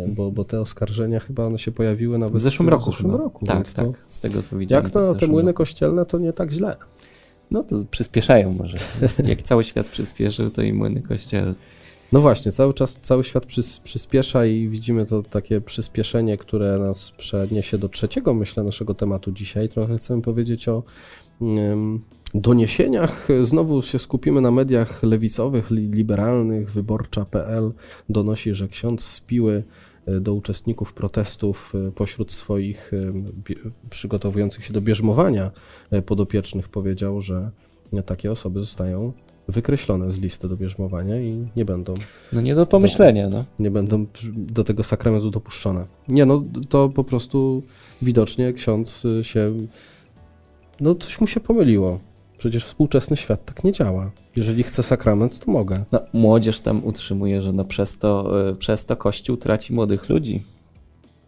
Bo, bo te oskarżenia chyba one się pojawiły nawet w zeszłym roku. W zeszłym roku tak, tak, to, z tego co widziałem. Jak na te młyny roku. kościelne, to nie tak źle. No to przyspieszają może. Jak cały świat przyspieszył, to i młyny kościelne. No właśnie, cały czas cały świat przys, przyspiesza i widzimy to takie przyspieszenie, które nas przeniesie do trzeciego, myślę, naszego tematu dzisiaj. Trochę chcemy powiedzieć o um, doniesieniach. Znowu się skupimy na mediach lewicowych, liberalnych. Wyborcza.pl donosi, że ksiądz z Piły E, do uczestników protestów e, pośród swoich e, przygotowujących się do bierzmowania podopiecznych powiedział, że takie osoby zostają wykreślone z listy do bierzmowania i nie będą. No nie do pomyślenia, do, no. Nie będą do tego sakramentu dopuszczone. Nie, no to po prostu widocznie ksiądz się. No coś mu się pomyliło. Przecież współczesny świat tak nie działa. Jeżeli chcę sakrament, to mogę. No, młodzież tam utrzymuje, że no przez, to, e, przez to Kościół traci młodych ludzi.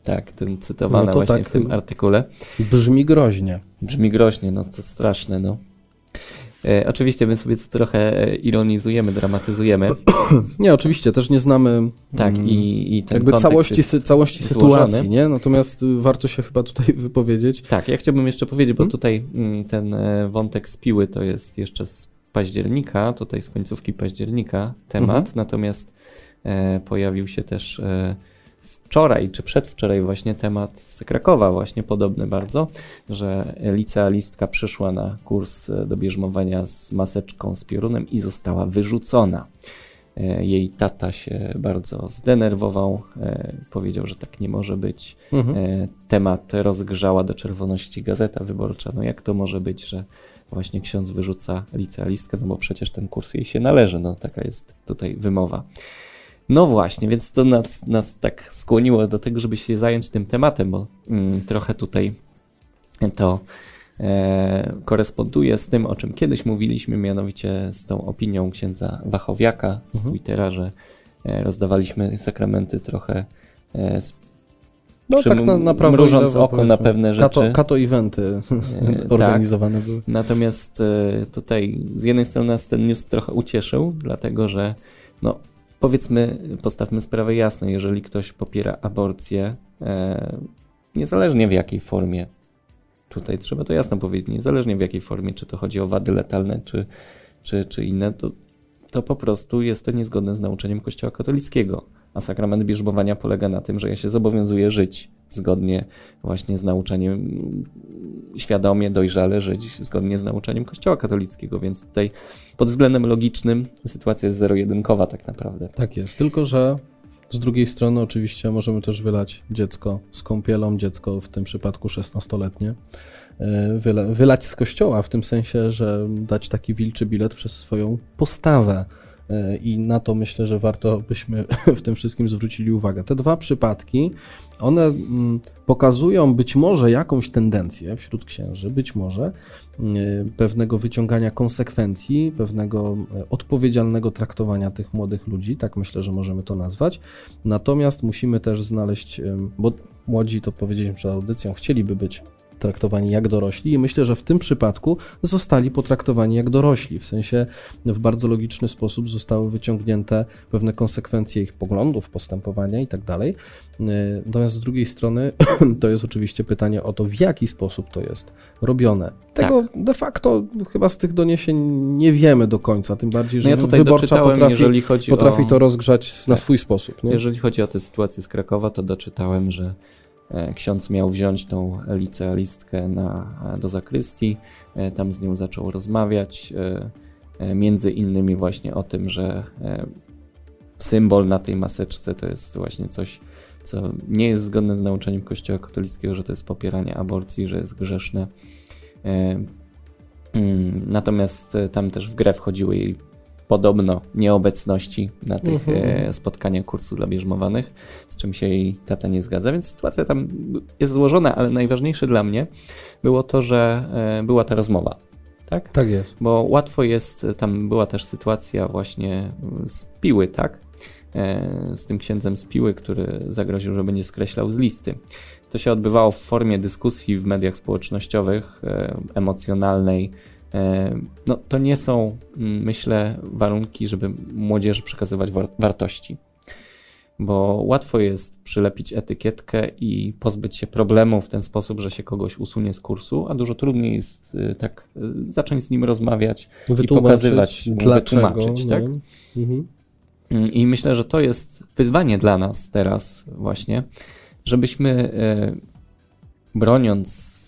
Tak, ten cytowany no właśnie tak, w tym artykule. Brzmi groźnie. Brzmi groźnie, no to straszne, no. E, oczywiście my sobie to trochę e, ironizujemy, dramatyzujemy. Nie, oczywiście, też nie znamy tak, mm, i, i ten jakby całości, sy całości sytuacji, nie? Natomiast y, warto się chyba tutaj wypowiedzieć. Tak, ja chciałbym jeszcze powiedzieć, bo hmm? tutaj mm, ten wątek z piły to jest jeszcze z października, tutaj z końcówki października temat, mhm. natomiast e, pojawił się też e, wczoraj czy przedwczoraj właśnie temat z Krakowa, właśnie podobny bardzo, że licealistka przyszła na kurs e, do bierzmowania z maseczką z piorunem i została wyrzucona. E, jej tata się bardzo zdenerwował, e, powiedział, że tak nie może być. Mhm. Temat rozgrzała do czerwoności gazeta wyborcza. No jak to może być, że właśnie ksiądz wyrzuca licealistkę, no bo przecież ten kurs jej się należy, no taka jest tutaj wymowa. No właśnie, więc to nas, nas tak skłoniło do tego, żeby się zająć tym tematem, bo mm, trochę tutaj to e, koresponduje z tym, o czym kiedyś mówiliśmy, mianowicie z tą opinią księdza Wachowiaka z mhm. Twittera, że e, rozdawaliśmy sakramenty trochę e, no tak na, naprawdę mrużąc oko na pewne rzeczy. Kato, kato eventy tak. organizowane tak. były. Natomiast e, tutaj z jednej strony nas ten news trochę ucieszył, dlatego że no powiedzmy, postawmy sprawę jasno, jeżeli ktoś popiera aborcję, e, niezależnie w jakiej formie, tutaj trzeba to jasno powiedzieć, niezależnie w jakiej formie, czy to chodzi o wady letalne, czy, czy, czy inne, to, to po prostu jest to niezgodne z nauczeniem Kościoła katolickiego a sakrament bierzmowania polega na tym, że ja się zobowiązuję żyć zgodnie właśnie z nauczaniem, świadomie, dojrzale żyć zgodnie z nauczaniem Kościoła katolickiego, więc tutaj pod względem logicznym sytuacja jest zero-jedynkowa tak naprawdę. Tak jest, tylko że z drugiej strony oczywiście możemy też wylać dziecko z kąpielą, dziecko w tym przypadku 16-letnie, e, wylać z kościoła w tym sensie, że dać taki wilczy bilet przez swoją postawę i na to myślę, że warto byśmy w tym wszystkim zwrócili uwagę. Te dwa przypadki, one mm, pokazują być może jakąś tendencję wśród księży, być może mm, pewnego wyciągania konsekwencji, pewnego e, odpowiedzialnego traktowania tych młodych ludzi, tak myślę, że możemy to nazwać. Natomiast musimy też znaleźć, bo młodzi, to powiedzieliśmy przed audycją, chcieliby być traktowani jak dorośli i myślę, że w tym przypadku zostali potraktowani jak dorośli. W sensie w bardzo logiczny sposób zostały wyciągnięte pewne konsekwencje ich poglądów, postępowania i tak dalej. Natomiast z drugiej strony to jest oczywiście pytanie o to, w jaki sposób to jest robione. Tego tak. de facto chyba z tych doniesień nie wiemy do końca, tym bardziej, że no ja wyborcza potrafi, potrafi o... to rozgrzać na tak. swój sposób. Nie? Jeżeli chodzi o tę sytuację z Krakowa, to doczytałem, że ksiądz miał wziąć tą licealistkę na, e, do zakrystii, e, tam z nią zaczął rozmawiać, między innymi właśnie o tym, że symbol na tej maseczce to jest właśnie coś, co nie jest zgodne z nauczeniem Kościoła katolickiego, że to jest popieranie aborcji, że jest grzeszne. Mm, natomiast tam też w grę wchodziły jej podobno nieobecności na tych mhm. spotkaniach kursu dla bierzmowanych, z czym się jej tata nie zgadza, więc sytuacja tam jest złożona, ale najważniejsze dla mnie było to, że e, była ta rozmowa. Tak? Tak jest. Bo łatwo jest, tam była też sytuacja właśnie z Piły, tak? E, z tym księdzem z Piły, który zagroził, że będzie skreślał z listy. To się odbywało w formie dyskusji w mediach społecznościowych, e, emocjonalnej, E, no, to nie są, mm, myślę, warunki, żeby młodzieży przekazywać wartości. Bo łatwo jest przylepić etykietkę i pozbyć się problemu w ten sposób, że się kogoś usunie z kursu, a dużo trudniej jest y, tak y, zacząć z nim rozmawiać i pokazywać, dlaczego, wytłumaczyć. Tak? Mhm. Mm, I myślę, że to jest wyzwanie dla nas teraz właśnie, żebyśmy y, broniąc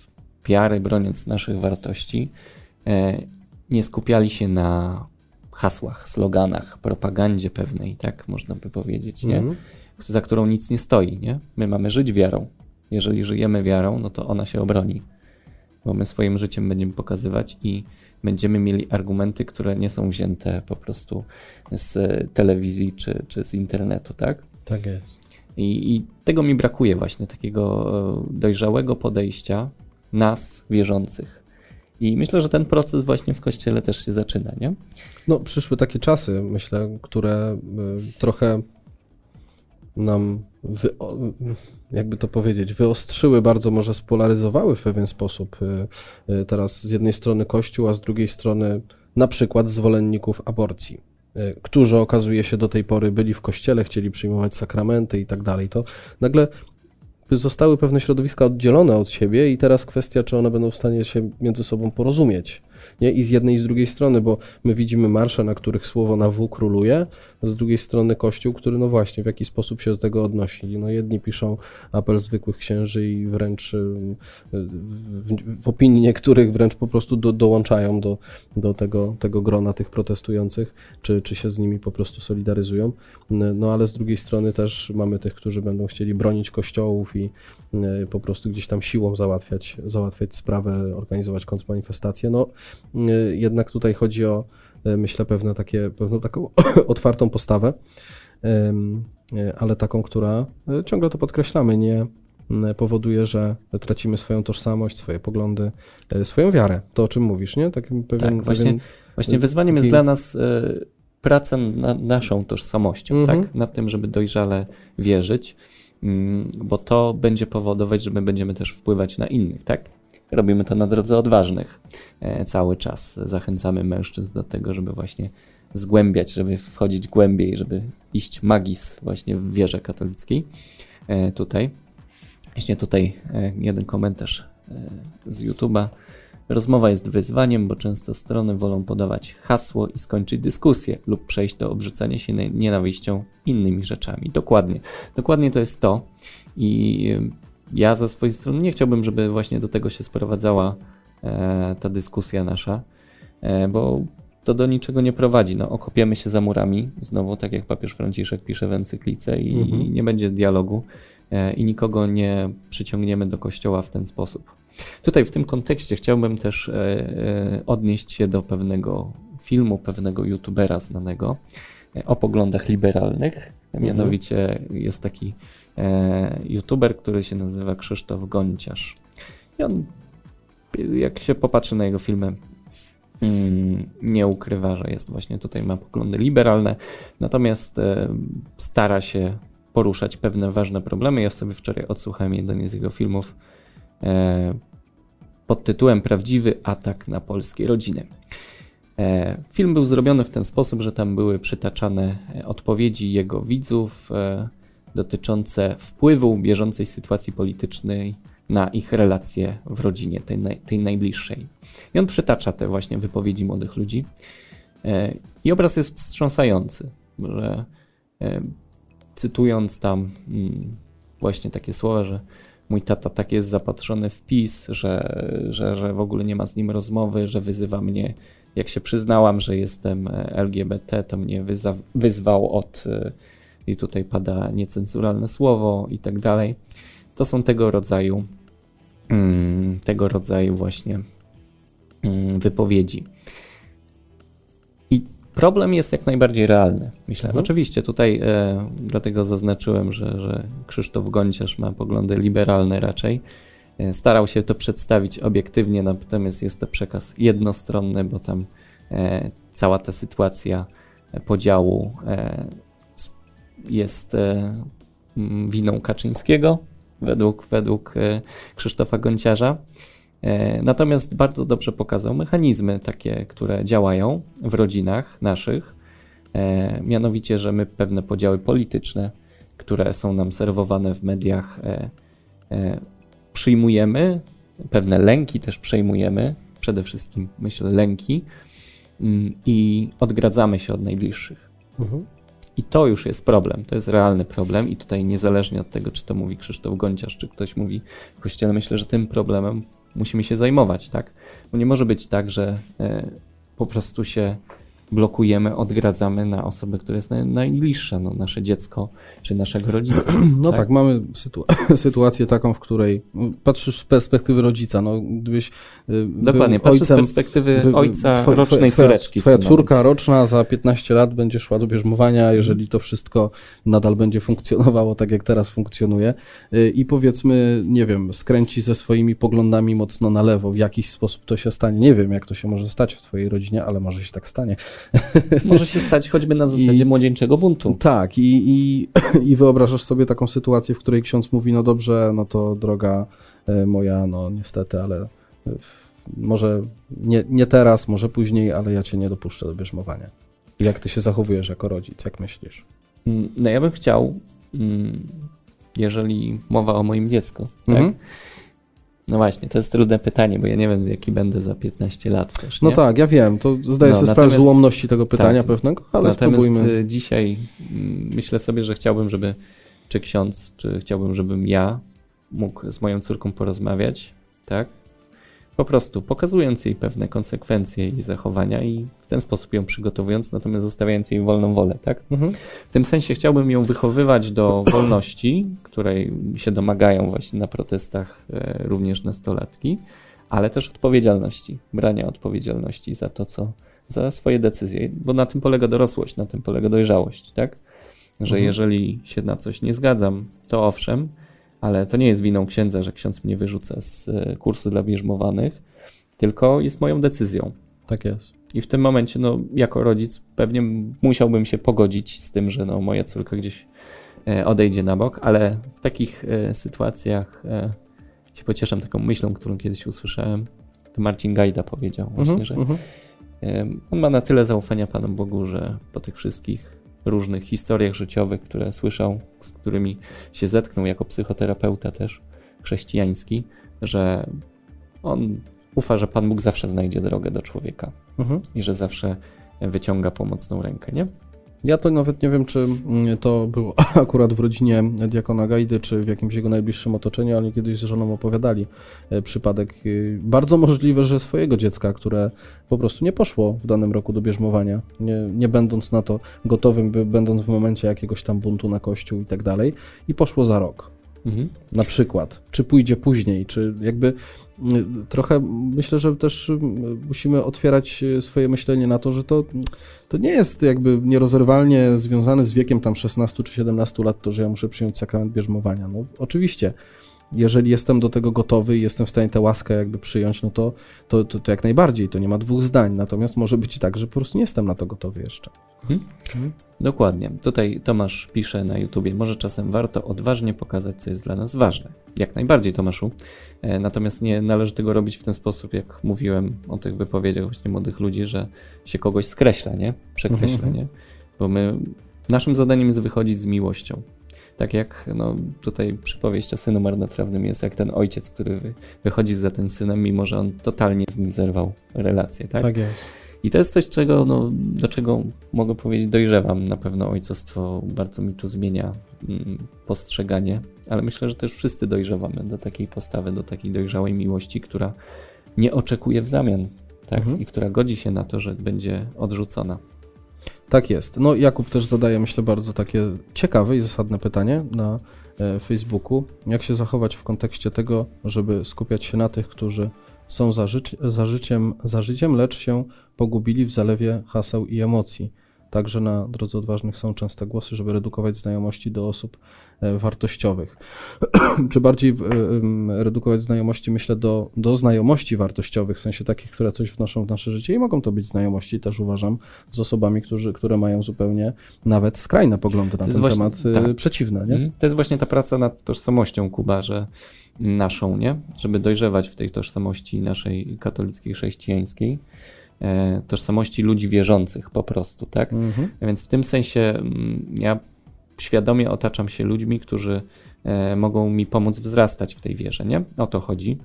wiary, broniąc naszych wartości, E, nie skupiali się na hasłach, sloganach, propagandzie pewnej, tak można by powiedzieć, nie? Mm. za którą nic nie stoi. Nie? My mamy żyć wiarą. Jeżeli żyjemy wiarą, no to ona się obroni, bo my swoim życiem będziemy pokazywać i będziemy mieli argumenty, które nie są wzięte po prostu z telewizji czy, czy z internetu, tak? Tak jest. I, I tego mi brakuje właśnie, takiego e, dojrzałego podejścia nas, wierzących, i myślę, że ten proces właśnie w kościele też się zaczyna, nie? No, przyszły takie czasy, myślę, które y, trochę nam, wy, jakby to powiedzieć, wyostrzyły, bardzo może spolaryzowały w pewien sposób y, y, teraz z jednej strony Kościół, a z drugiej strony na przykład zwolenników aborcji, którzy okazuje się do tej pory byli w kościele, chcieli przyjmować sakramenty i tak dalej. To nagle zostały pewne środowiska oddzielone od siebie i teraz kwestia, czy one będą w stanie się między sobą porozumieć nie? I z jednej i z drugiej strony, bo my widzimy marsze, na których słowo na W króluje, z drugiej strony Kościół, który no właśnie w jaki sposób się do tego odnosi. No jedni piszą apel zwykłych księży i wręcz y, w, w opinii niektórych wręcz po prostu do, dołączają do, do tego, tego grona tych protestujących, czy, czy się z nimi po prostu solidaryzują. No ale z drugiej strony też mamy tych, którzy będą chcieli bronić kościołów i y, po prostu gdzieś tam siłą załatwiać, załatwiać sprawę, organizować kontrmanifestacje. No jednak tutaj chodzi o, y, myślę, pewne takie, pewną taką otwartą postawę, y, ale taką, która ciągle to podkreślamy, nie powoduje, że tracimy swoją tożsamość, swoje poglądy, swoją wiarę. To, o czym mówisz, nie? Takim pewien, tak, właśnie, pewien, właśnie wyzwaniem taki... jest dla nas praca nad naszą tożsamością, mhm. tak? Nad tym, żeby dojrzale wierzyć, mm, bo to będzie powodować, że my będziemy też wpływać na innych, tak? Robimy to na drodze odważnych e, cały czas. Zachęcamy mężczyzn do tego, żeby właśnie zgłębiać, żeby wchodzić głębiej, żeby iść magis właśnie w wierze katolickiej. E, tutaj, właśnie tutaj e, jeden komentarz z YouTube'a. Rozmowa jest wyzwaniem, bo często strony wolą podawać hasło i skończyć dyskusję lub przejść do obrzucania się nienawiścią innymi rzeczami. Dokładnie. Dokładnie to jest to. I ja ze swojej strony nie chciałbym, żeby właśnie do tego się sprowadzała e, ta dyskusja nasza, e, bo to do niczego nie prowadzi. No, okopiemy się za murami, znowu tak jak papież Franciszek pisze w encyklice i, mhm. i nie będzie dialogu e, i nikogo nie przyciągniemy do kościoła w ten sposób. Tutaj w tym kontekście chciałbym też odnieść się do pewnego filmu, pewnego youtubera znanego o poglądach liberalnych. Mhm. Mianowicie jest taki e, youtuber, który się nazywa Krzysztof Gonciarz. I on, jak się popatrzy na jego filmy, mm, nie ukrywa, że jest właśnie tutaj, ma poglądy liberalne, natomiast e, stara się poruszać pewne ważne problemy. Ja sobie wczoraj odsłuchałem jeden z jego filmów. E, pod tytułem Prawdziwy atak na polskie rodziny. E, film był zrobiony w ten sposób, że tam były przytaczane e, odpowiedzi jego widzów e, dotyczące wpływu bieżącej sytuacji politycznej na ich relacje w rodzinie, tej, tej najbliższej. I on przytacza te właśnie wypowiedzi młodych ludzi. I obraz jest wstrząsający, że cytując tam mm, właśnie takie słowa, że mój tata tak jest zapatrzony w PiS, że, że, że w ogóle nie ma z nim rozmowy, że wyzywa mnie jak się przyznałam, że jestem e, LGBT, to mnie wyza- wyzwał od, e, i tutaj pada niecenzuralne słowo i tak dalej. To są tego rodzaju, mm, tego rodzaju właśnie mm, wypowiedzi. I problem jest jak najbardziej realny, myślę. Mhm. Oczywiście tutaj e, dlatego zaznaczyłem, że, że Krzysztof Gonciarz ma poglądy liberalne raczej, starał się to przedstawić obiektywnie, natomiast jest to przekaz jednostronny, bo tam e, cała ta sytuacja podziału e, jest winą Kaczyńskiego, według, według Krzysztofa Gonciarza. Natomiast bardzo dobrze pokazał mechanizmy takie, które działają w rodzinach naszych, mianowicie, że my pewne podziały polityczne, które są nam serwowane w mediach, przyjmujemy, pewne lęki też przejmujemy, przede wszystkim myślę lęki mm, i odgradzamy się od najbliższych. Mhm. I to już jest problem, to jest realny problem i tutaj niezależnie od tego, czy to mówi Krzysztof Gonciarz, czy ktoś mówi w kościele, myślę, że tym problemem musimy się zajmować, tak? Bo nie może być tak, że e, po prostu się blokujemy, odgradzamy na osobę, która jest najbliższa, no, nasze dziecko czy naszego rodzica. No tak, tak mamy sytuację taką, w której no, patrzysz z perspektywy rodzica, no gdybyś y, Dokładnie, patrzysz ojcem, z perspektywy by, ojca rocznej twoja, córeczki. Twoja córka momencie. roczna za 15 lat będzie szła do bierzmowania, jeżeli to wszystko nadal będzie funkcjonowało tak, jak teraz funkcjonuje y, i powiedzmy, nie wiem, skręci ze swoimi poglądami mocno na lewo, w jakiś sposób to się stanie. Nie wiem, jak to się może stać w twojej rodzinie, ale może się tak stanie. Może się stać choćby na zasadzie I, młodzieńczego buntu. Tak, i, i, i wyobrażasz sobie taką sytuację, w której ksiądz mówi, no dobrze, no to droga e, moja, no niestety, ale e, może nie, nie teraz, może później, ale ja cię nie dopuszczę do bierzmowania. Jak ty się zachowujesz jako rodzic, jak myślisz? Mm, no ja bym chciał, mm, jeżeli mowa o moim dziecku, tak? Mhm. No właśnie, to jest trudne pytanie, bo ja nie wiem, jaki będę za 15 lat też. No nie? No tak, ja wiem, to zdaję no, sobie sprawę z ułomności tego pytania tak, pewnego, ale natomiast spróbujmy. Y, dzisiaj mm, myślę sobie, że chciałbym, żeby, czy ksiądz, czy chciałbym, żebym ja mógł z moją córką porozmawiać, tak? Po prostu pokazując jej pewne konsekwencje jej zachowania i w ten sposób ją przygotowując, natomiast zostawiając jej wolną wolę, tak? Mhm. W tym sensie chciałbym ją wychowywać do wolności, której się domagają właśnie na protestach e, również nastolatki, ale też odpowiedzialności, brania odpowiedzialności za to, co, za swoje decyzje, bo na tym polega dorosłość, na tym polega dojrzałość, tak? Że mhm. jeżeli się na coś nie zgadzam, to owszem, ale to nie jest winą księdza, że ksiądz mnie wyrzuca z e, kursu dla bierzmowanych, tylko jest moją decyzją. Tak jest. I w tym momencie, no, jako rodzic, pewnie musiałbym się pogodzić z tym, że no, moja córka gdzieś e, odejdzie na bok, ale w takich e, sytuacjach się pocieszam taką myślą, którą kiedyś usłyszałem. To Marcin Gajda powiedział właśnie, uh mhm, -huh, że uh -huh. on ma na tyle zaufania Panu Bogu, że po tych wszystkich różnych historiach życiowych, które słyszał, z którymi się zetknął jako psychoterapeuta też chrześcijański, że on ufa, że Pan Bóg zawsze znajdzie drogę do człowieka mhm. i że zawsze wyciąga pomocną rękę, nie? Ja to nawet nie wiem, czy mm, to było akurat w rodzinie diakona Gajdy, czy w jakimś jego najbliższym otoczeniu, ale kiedyś z żoną opowiadali e, przypadek y, bardzo możliwe, że swojego dziecka, które po prostu nie poszło w danym roku do bierzmowania, nie, nie będąc na to gotowym, będąc w momencie jakiegoś tam buntu na kościół i tak dalej, i poszło za rok. Mhm. Na przykład, czy pójdzie później, czy jakby trochę myślę, że też musimy otwierać swoje myślenie na to, że to, to nie jest jakby nierozerwalnie związane z wiekiem tam 16 czy 17 lat, to, że ja muszę przyjąć sakrament bierzmowania. No oczywiście, jeżeli jestem do tego gotowy i jestem w stanie tę łaskę jakby przyjąć, no to, to, to, to jak najbardziej, to nie ma dwóch zdań. Natomiast może być tak, że po prostu nie jestem na to gotowy jeszcze. Mhm. Mhm. Dokładnie. Tutaj Tomasz pisze na YouTubie, może czasem warto odważnie pokazać, co jest dla nas ważne. Jak najbardziej, Tomaszu. E, natomiast nie należy tego robić w ten sposób, jak mówiłem o tych wypowiedziach właśnie młodych ludzi, że się kogoś skreśla, nie? Przekreśla, Mhm. nie? Bo my, naszym zadaniem jest wychodzić z miłością. Tak jak no, tutaj przypowieść o synu marnotrawnym jest jak ten ojciec, który wy, wychodzi za tym synem, mimo że on totalnie z nim zerwał relację, tak? Tak jest. I to jest coś, czego, no, do czego mogę powiedzieć, dojrzewam. Na pewno ojcostwo bardzo mi tu zmienia mm, postrzeganie, ale myślę, że też wszyscy dojrzewamy do takiej postawy, do takiej dojrzałej miłości, która nie oczekuje w zamian, tak? Mhm. I która godzi się na to, że będzie odrzucona. Tak jest. No Jakub też zadaje, myślę, bardzo takie ciekawe i zasadne pytanie na e, Facebooku. Jak się zachować w kontekście tego, żeby skupiać się na tych, którzy są za, żyć, za, życiem, za życiem, lecz się pogubili w zalewie haseł i emocji. Także na drodze odważnych są częste głosy, żeby redukować znajomości do osób e, wartościowych. Czy bardziej redukować znajomości, myślę, do, do znajomości wartościowych, w sensie takich, które coś wnoszą w nasze życie i mogą to być znajomości, też uważam, z osobami, którzy, które mają zupełnie nawet skrajne poglądy na ten właśnie- temat, e, tak. przeciwne, nie? Mhm. To jest właśnie ta praca nad tożsamością Kuba, że naszą, nie? Żeby dojrzewać w tej tożsamości naszej katolickiej, chrześcijańskiej, tożsamości ludzi wierzących po prostu, tak? Mhm. Więc w tym sensie mm, ja świadomie otaczam się ludźmi, którzy e, mogą mi pomóc wzrastać w tej wierze, nie? O to chodzi.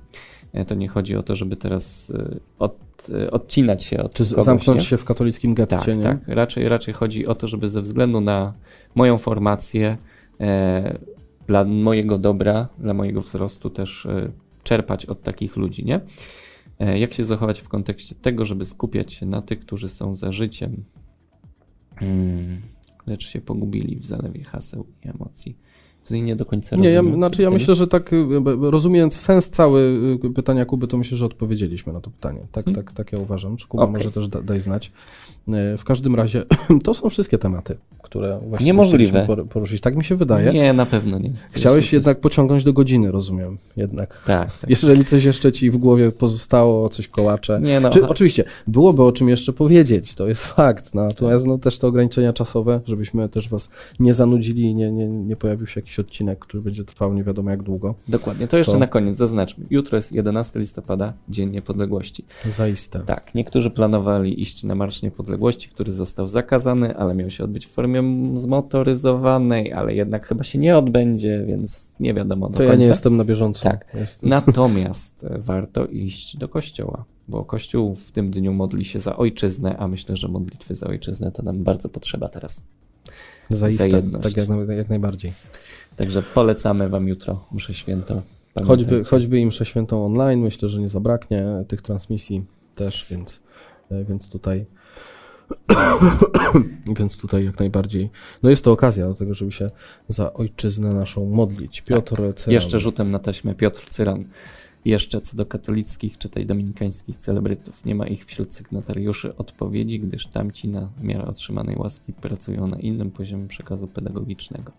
E, to nie chodzi o to, żeby teraz e, od, e, odcinać się od Czy kogoś, zamknąć nie? się w katolickim getcie, Tak, nie? tak. Raczej, raczej chodzi o to, żeby ze względu na moją formację, e, dla mojego dobra, dla mojego wzrostu też e, czerpać od takich ludzi, nie? E, jak się zachować w kontekście tego, żeby skupiać się na tych, którzy są za życiem, mm, lecz się pogubili w zalewie haseł i emocji. Tutaj nie do końca Nie, ja, rozumiem znaczy ja myślę, że tak y, rozumiejąc sens cały y, pytania Kuby, to myślę, że odpowiedzieliśmy na to pytanie. Tak, Hmm. tak, tak ja uważam. Czy Kuba Okej. może też da, daj znać. Y, W każdym razie to są wszystkie tematy, które właśnie Niemożliwe. poruszyć. Tak mi się wydaje. Nie, na pewno nie. Chciałeś Wiesz, jednak pociągnąć do godziny, rozumiem. Jednak. Tak, tak. Jeżeli coś jeszcze ci w głowie pozostało, coś kołacze. Nie, no, Czy, oczywiście, byłoby o czym jeszcze powiedzieć, to jest fakt. Natomiast no, też te ograniczenia czasowe, żebyśmy też was nie zanudzili i nie, nie, nie pojawił się jakiś odcinek, który będzie trwał nie wiadomo jak długo. Dokładnie. To jeszcze To- na koniec zaznaczmy. Jutro jest 11 listopada, Dzień Niepodległości. Zaiste. Tak, niektórzy planowali iść na Marsz Niepodległości, który został zakazany, ale miał się odbyć w formie zmotoryzowanej, ale jednak chyba się nie odbędzie, więc nie wiadomo do To ja końca. nie jestem na bieżąco. Tak. Jest, Natomiast warto iść do kościoła, bo kościół w tym dniu modli się za ojczyznę, a myślę, że modlitwy za ojczyznę to nam bardzo potrzeba teraz. Zaiste, za jedność. tak jak, jak najbardziej. Także polecamy wam jutro mszę święto. Choćby, choćby im świętą online, myślę, że nie zabraknie tych transmisji też, więc, e, więc tutaj więc tutaj jak najbardziej. No jest to okazja do tego, żeby się za ojczyznę naszą modlić. Piotr. Tak. Jeszcze rzutem na taśmę Piotr Cyran. Jeszcze co do katolickich, czy tej dominikańskich celebrytów, nie ma ich wśród sygnatariuszy odpowiedzi, gdyż tamci na miarę otrzymanej łaski pracują na innym poziomie przekazu pedagogicznego.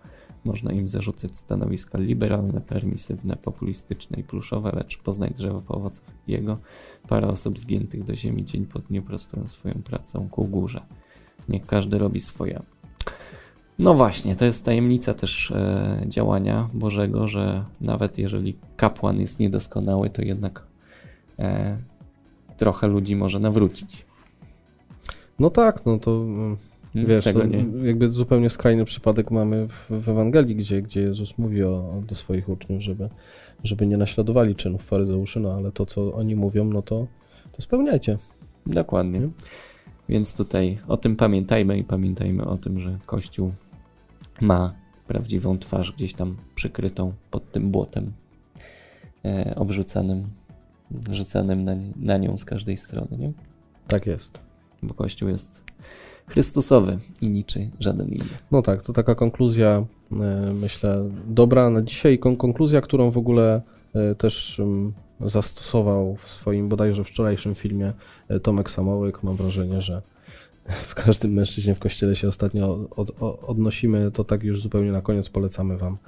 Można im zarzucać stanowiska liberalne, permisywne, populistyczne i pluszowe, lecz poznaj drzewo po owocach jego. Parę osób zgiętych do ziemi dzień po dniu prostują swoją pracą ku górze. Niech każdy robi swoje. No właśnie, to jest tajemnica też e, działania Bożego, że nawet jeżeli kapłan jest niedoskonały, to jednak e, trochę ludzi może nawrócić. No tak, no to mm, Hmm, wiesz, Tego to jakby zupełnie skrajny przypadek mamy w, w Ewangelii, gdzie, gdzie Jezus mówi o, do swoich uczniów, żeby, żeby nie naśladowali czynów faryzeuszy, no ale to, co oni mówią, no to, to spełniajcie. Dokładnie. Nie? Więc tutaj o tym pamiętajmy i pamiętajmy o tym, że Kościół ma prawdziwą twarz gdzieś tam przykrytą pod tym błotem e, obrzucanym, rzucanym na, na nią z każdej strony, nie? Tak jest. Bo Kościół jest Chrystusowy i niczy żaden inny. No tak, to taka konkluzja, e, myślę, dobra na dzisiaj. Kon konkluzja, którą w ogóle e, też mm, zastosował w swoim bodajże wczorajszym filmie e, Tomek Samołyk. Mam wrażenie, że w każdym mężczyźnie w kościele się ostatnio od, o- odnosimy. To tak już zupełnie na koniec polecamy Wam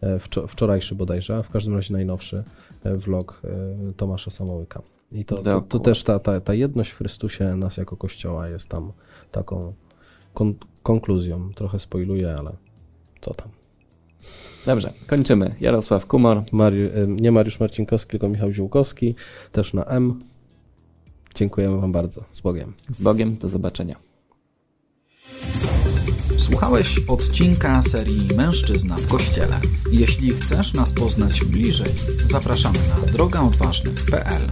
e, wczo wczorajszy bodajże, a w każdym razie najnowszy e, vlog e, Tomasza Samołyka. I to, to, to też ta, ta, ta jedność w Chrystusie nas jako Kościoła jest tam taką kon konkluzją. Trochę spoiluję, ale co tam. Dobrze, kończymy. Jarosław Kumor. Mari nie Mariusz Marcinkowski, tylko Michał Ziółkowski, też na M. Dziękujemy Wam bardzo. Z Bogiem. Z Bogiem, do zobaczenia. Słuchałeś odcinka serii Mężczyzna w Kościele. Jeśli chcesz nas poznać bliżej, zapraszamy na drogaodważnych.pl.